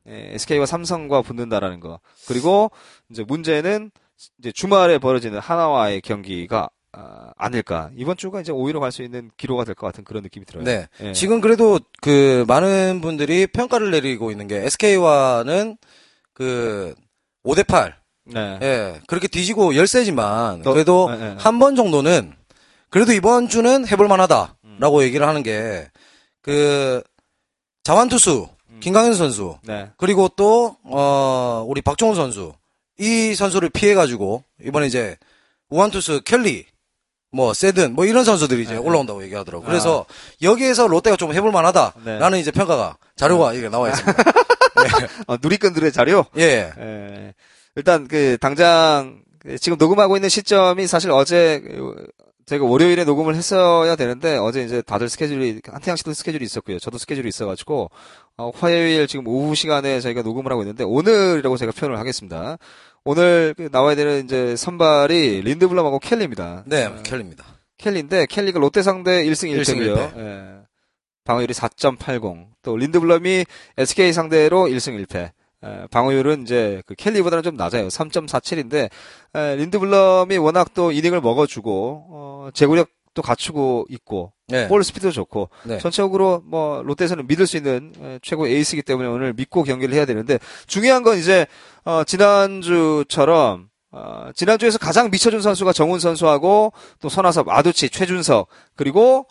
에, SK와 삼성과 붙는다라는 거. 그리고 이제 문제는 이제 주말에 벌어지는 하나와의 경기가 아, 아닐까. 이번 주가 이제 5위로 갈수 있는 기로가 될 것 같은 그런 느낌이 들어요. 네. 예. 지금 그래도 그 많은 분들이 평가를 내리고 있는 게 SK와는 그 5대 8 네. 예, 그렇게 뒤지고 열세지만 너- 그래도 네, 네. 한번 정도는 그래도 이번 주는 해볼 만하다 라고 얘기를 하는 게 그 자완투수 김강현 선수 네. 그리고 또 어, 우리 박종훈 선수 이 선수를 피해 가지고 이번에 이제 우완투수 켈리 뭐 세든 뭐 이런 선수들이 이제 네, 네. 올라온다고 얘기하더라고. 요 그래서 여기에서 롯데가 좀 해볼 만 하다라는 이제 평가가 자료가 이게 나와 있습니다. 어, <laughs> 누리꾼들의 자료? 예. 예. 일단 그 당장 그 지금 녹음하고 있는 시점이 사실 어제 그 제가 월요일에 녹음을 했어야 되는데 어제 이제 다들 스케줄이 한태양 씨도 스케줄이 있었고요. 저도 스케줄이 있어가지고 어, 화요일 지금 오후 시간에 저희가 녹음을 하고 있는데 오늘이라고 제가 표현을 하겠습니다. 오늘 그 나와야 되는 이제 선발이 린드블럼하고 켈리입니다. 네, 어, 켈리입니다. 켈리인데 켈리가 롯데 상대 1승 1승 1패고요. 예. 방어율이 4.80. 또 린드블럼이 SK 상대로 1승 1패. 예, 방어율은 이제 그 켈리보다는 좀 낮아요. 3.47인데 린드블럼이 워낙 또 이닝을 먹어주고 어, 제구력도 갖추고 있고 네. 볼 스피드도 좋고 네. 전체적으로 뭐 롯데에서는 믿을 수 있는 에, 최고 에이스이기 때문에 오늘 믿고 경기를 해야 되는데 중요한 건 이제 어, 지난주처럼 어, 지난주에서 가장 미쳐준 선수가 정훈 선수하고 또 손아섭, 아두치, 최준석 그리고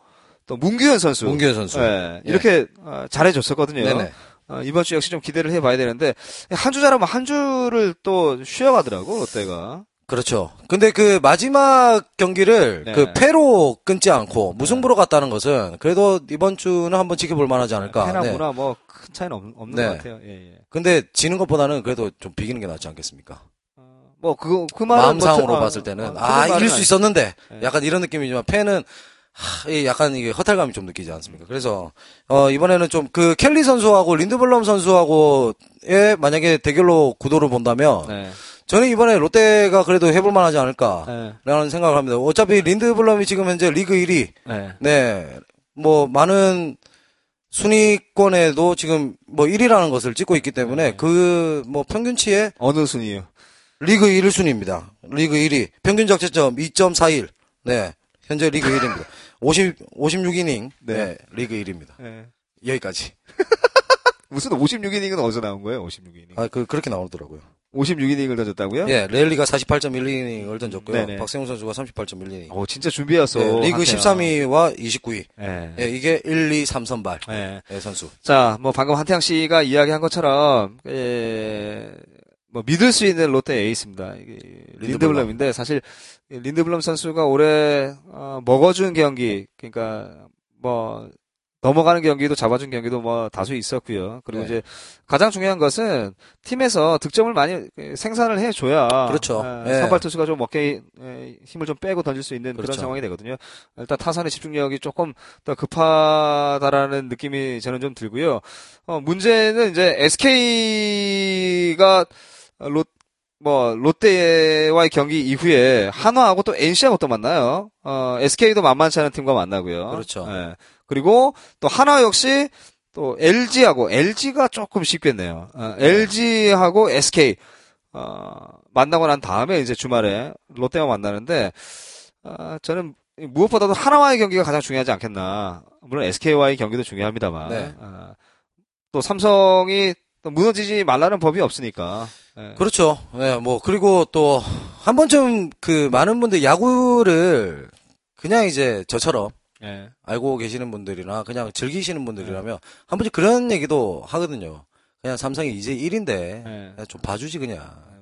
또 문규현 선수. 문규현 선수. 예, 이렇게 어, 잘해줬었거든요. 네네. 어, 이번 주 역시 좀 기대를 해봐야 되는데 한주 잘하면 한 주를 또 쉬어가더라고 롯데가. 그렇죠. 근데 그 마지막 경기를 네. 그 패로 끊지 않고 무승부로 갔다는 것은 그래도 이번 주는 한번 지켜볼 만하지 않을까. 네. 무나 뭐 큰 차이는 없, 없는 네. 것 같아요. 예, 예. 근데 지는 것보다는 그래도 좀 비기는 게 낫지 않겠습니까? 뭐 그거 그 말은 마음상으로 뭐, 봤을 때는 어, 아 틀린 말은 이길 수 있었는데 네. 약간 이런 느낌이지만 팬은 하, 이 약간 이게 허탈감이 좀 느끼지 않습니까? 그래서 어 이번에는 좀 그 켈리 선수하고 린드블럼 선수하고의 만약에 대결로 구도를 본다면 네. 저는 이번에 롯데가 그래도 해볼 만하지 않을까. 네. 라는 생각을 합니다. 어차피 린드블럼이 지금 현재 리그 1위. 네. 네. 뭐 많은 순위권에도 지금 뭐 1위라는 것을 찍고 있기 때문에 네. 그뭐 평균치에 어느 순위요? 리그 1위 순위입니다. 리그 1위. 평균 적재점 2.41. 네. 현재 리그 1위입니다. 50 56이닝. 네. 네. 리그 1위입니다. 네. 여기까지. <laughs> 무슨 56이닝은 어디서 나온 거예요? 56이닝. 아, 그 그렇게 나오더라고요. 56이닝을 던졌다고요? 예, 레일리가 48.1이닝을 던졌고요. 네네. 박세웅 선수가 38.1이닝. 어, 진짜 준비했어. 네, 리그 13위와 29위. 예. 예, 이게 1, 2, 3 선발. 예. 예, 선수. 자, 뭐 방금 한태양 씨가 이야기한 것처럼 예, 뭐 믿을 수 있는 롯데 에이스입니다. 이게 린드블럼 인데 사실 린드블럼 선수가 올해 어, 먹어준 경기, 그러니까 뭐 넘어가는 경기도 잡아준 경기도 뭐 다수 있었고요. 그리고 네. 이제 가장 중요한 것은 팀에서 득점을 많이 생산을 해줘야 그렇죠. 예, 예. 선발 투수가 좀 어깨에 예, 힘을 좀 빼고 던질 수 있는 그런 그렇죠. 상황이 되거든요. 일단 타선의 집중력이 조금 더 급하다라는 느낌이 저는 좀 들고요. 어, 문제는 이제 SK가 롯, 뭐, 롯데와의 경기 이후에 한화하고 또 NC하고 또 만나요. 어, SK도 만만치 않은 팀과 만나고요. 그렇죠. 예. 그리고 또 한화 역시 또 LG하고, LG가 조금 쉽겠네요. 어, LG하고 SK, 어, 만나고 난 다음에 이제 주말에 롯데와 만나는데, 어, 저는 무엇보다도 하나와의 경기가 가장 중요하지 않겠나. 물론 SK와의 경기도 중요합니다만. 네. 어, 또 삼성이 또 무너지지 말라는 법이 없으니까. 예. 그렇죠. 예, 뭐, 그리고 또, 한 번쯤 그 많은 분들 야구를 그냥 이제 저처럼 예. 알고 계시는 분들이나 그냥 즐기시는 분들이라면 한 번쯤 그런 얘기도 하거든요. 그냥 삼성이 이제 1인데 예. 좀 봐주지 그냥.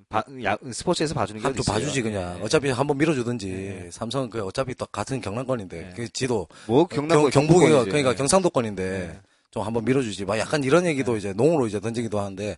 봐- 야- 스포츠에서 봐주는 게한번 어디 있어요? 봐주지 그냥. 예. 어차피 한번 밀어주든지. 예. 삼성은 그 어차피 또 같은 경남권인데. 예. 그 지도 뭐 경남 경, 경북이가. 그러니까 예. 경상도권인데 예. 좀 한번 밀어주지. 막 약간 이런 얘기도 이제 농으로 이제 던지기도 하는데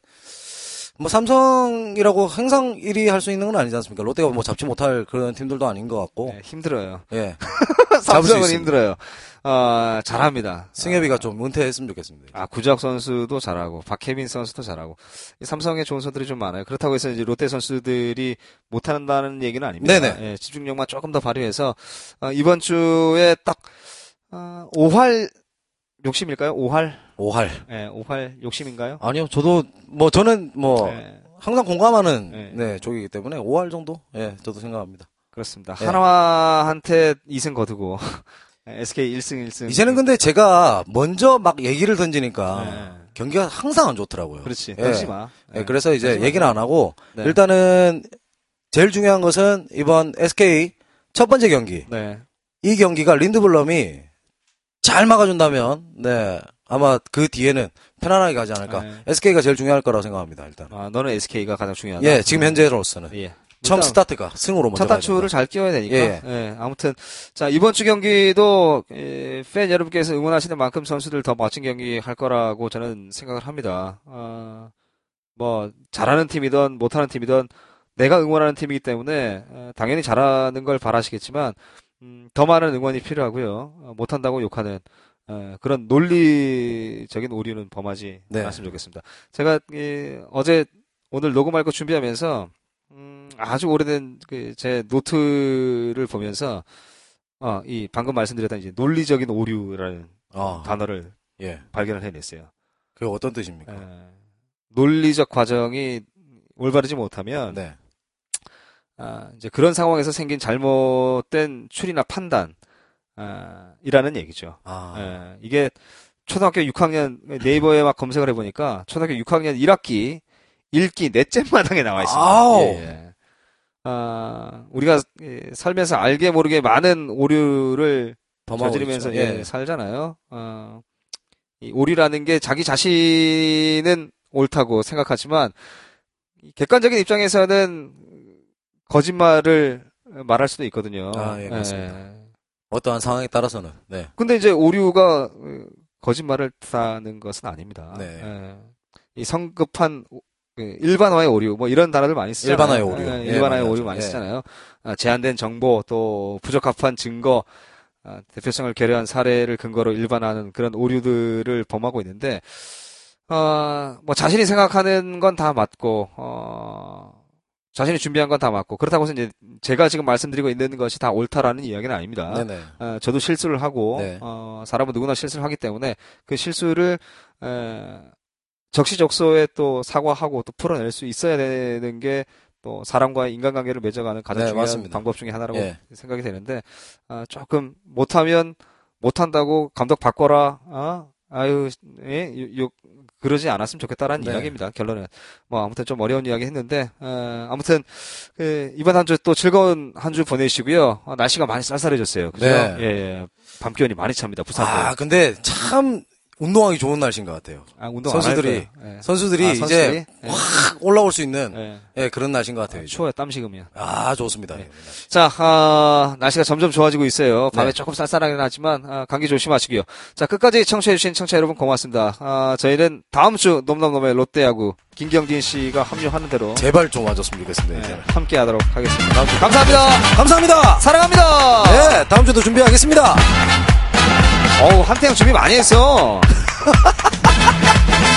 뭐 삼성이라고 항상 1위 할 수 있는 건 아니지 않습니까? 롯데가 뭐 잡지 못할 그런 팀들도 아닌 것 같고. 예, 힘들어요. 예. <laughs> 삼성은. 힘들어요. 어, 잘합니다. 승엽이가 좀 은퇴했으면 좋겠습니다. 아, 구작 선수도 잘하고, 박혜민 선수도 잘하고, 이 삼성에 좋은 선수들이 좀 많아요. 그렇다고 해서 이제 롯데 선수들이 못한다는 얘기는 아닙니다. 네네. 예, 집중력만 조금 더 발휘해서, 어, 이번 주에 딱, 어, 5할 욕심일까요? 5할? 5할. 예, 5할 욕심인가요? 아니요, 저도 뭐 저는 뭐 예, 항상 공감하는 네. 네, 쪽이기 때문에 5할 정도? 예, 저도 생각합니다. 그렇습니다. 예. 하나와한테 2승 거두고, SK 1승 1승. 이제는 근데 제가 먼저 막 얘기를 던지니까 예. 경기가 항상 안 좋더라고요. 그렇지. 예. 던지 마. 예, 그래서 이제. 얘기는 안 하고 네. 일단은 제일 중요한 것은 이번 SK 첫 번째 경기. 네. 이 경기가 린드블럼이 잘 막아준다면, 네. 아마 그 뒤에는 편안하게 가지 않을까. 네. SK가 제일 중요할 거라고 생각합니다, 일단. 아, 너는 SK가 가장 중요하다. 예, 지금 현재로서는. 예. 처음 스타트가 승으로 먼저 첫 단추를. 잘 끼워야 되니까. 예. 예. 아무튼 자 이번 주 경기도 예, 팬 여러분께서 응원하시는 만큼 선수들 더 멋진 경기 할 거라고 저는 생각을 합니다. 아, 뭐 잘하는 팀이든 못하는 팀이든 내가 응원하는 팀이기 때문에 어, 당연히 잘하는 걸 바라시겠지만 음, 더 많은 응원이 필요하고요. 어, 못한다고 욕하는 어, 그런 논리적인 오류는 범하지 네. 않았으면 좋겠습니다. 제가 예, 어제 오늘 녹음할 거 준비하면서 음, 아주 오래된 그 제 노트를 보면서 어, 이 방금 말씀드렸던 이제 논리적인 오류라는 아, 단어를 예. 발견을 해냈어요. 그게 어떤 뜻입니까? 에, 논리적 과정이 올바르지 못하면 네. 아, 이제 그런 상황에서 생긴 잘못된 추리나 판단 아, 이라는 얘기죠. 아, 예, 이게 초등학교 6학년 네이버에 막 검색을 해보니까 초등학교 6학년 1학기 읽기 넷째 마당에 나와 있습니다. 아우. 예, 예. 아, 우리가 예, 살면서 알게 모르게 많은 오류를 저지르면서 있죠. 예, 살잖아요. 어, 이 오류라는 게 자기 자신은 옳다고 생각하지만 이 객관적인 입장에서는 거짓말을 말할 수도 있거든요. 아, 예, 맞습니다. 예. 어떠한 상황에 따라서는. 네. 근데 이제 오류가 어, 거짓말을 뜻하는 것은 아닙니다. 네. 예. 이 성급한 오- 그 일반화의 오류 뭐 이런 단어들 많이 쓰잖아요. 일반화의 오류. 예, 예, 일반화의 많이 오류. 많이 예. 쓰잖아요. 아, 제한된 정보 또 부적합한 증거 아, 대표성을 결여한 사례를 근거로 일반화하는 그런 오류들을 범하고 있는데 어, 뭐 자신이 생각하는 건 다 맞고 어, 자신이 준비한 건 다 맞고 그렇다고 해서 이제 제가 지금 말씀드리고 있는 것이 다 옳다라는 이야기는 아닙니다. 어, 저도 실수를 하고 네. 어, 사람은 누구나 실수를 하기 때문에 그 실수를 에, 적시적소에 또 사과하고 또 풀어낼 수 있어야 되는 게 또 사람과의 인간관계를 맺어가는 가장 네, 중요한 맞습니다. 방법 중에 하나라고 예. 생각이 되는데 아, 조금 못하면 못한다고 감독 바꿔라 아 아유 예, 요, 요- 그러지 않았으면 좋겠다라는 네. 이야기입니다 결론은 뭐 아무튼 좀 어려운 이야기 했는데 어, 아무튼 그, 이번 한 주 또 즐거운 한 주 보내시고요 어, 날씨가 많이 쌀쌀해졌어요 그죠 네. 예, 예. 밤 기온이 많이 찹니다 부산도 아, 근데 참 운동하기 좋은 날씨인 것 같아요. 아, 운동 선수들이-. 예. 선수들이 아, 이제? 예. 확 올라올 수 있는 예. 예, 그런 날씨인 것 같아요. 이제. 추워요 땀 식으면 아, 좋습니다. 네. 자, 아, 날씨가 점점 좋아지고 있어요. 밤에 네. 조금 쌀쌀하긴 하지만, 아, 감기 조심하시고요. 자, 끝까지 청취해주신 청취자 여러분 고맙습니다. 아, 저희는 다음 주 놈놈놈의 롯데야구, 김경진 씨가 합류하는 대로 제발 좀 와줬으면 좋겠습니다. 네, 이제는. 함께 하도록 하겠습니다. 다음 주 감사합니다! 감사합니다. 사랑합니다! 네, 다음 주도 준비하겠습니다. 어우, 한태영 준비 많이 했어. <laughs>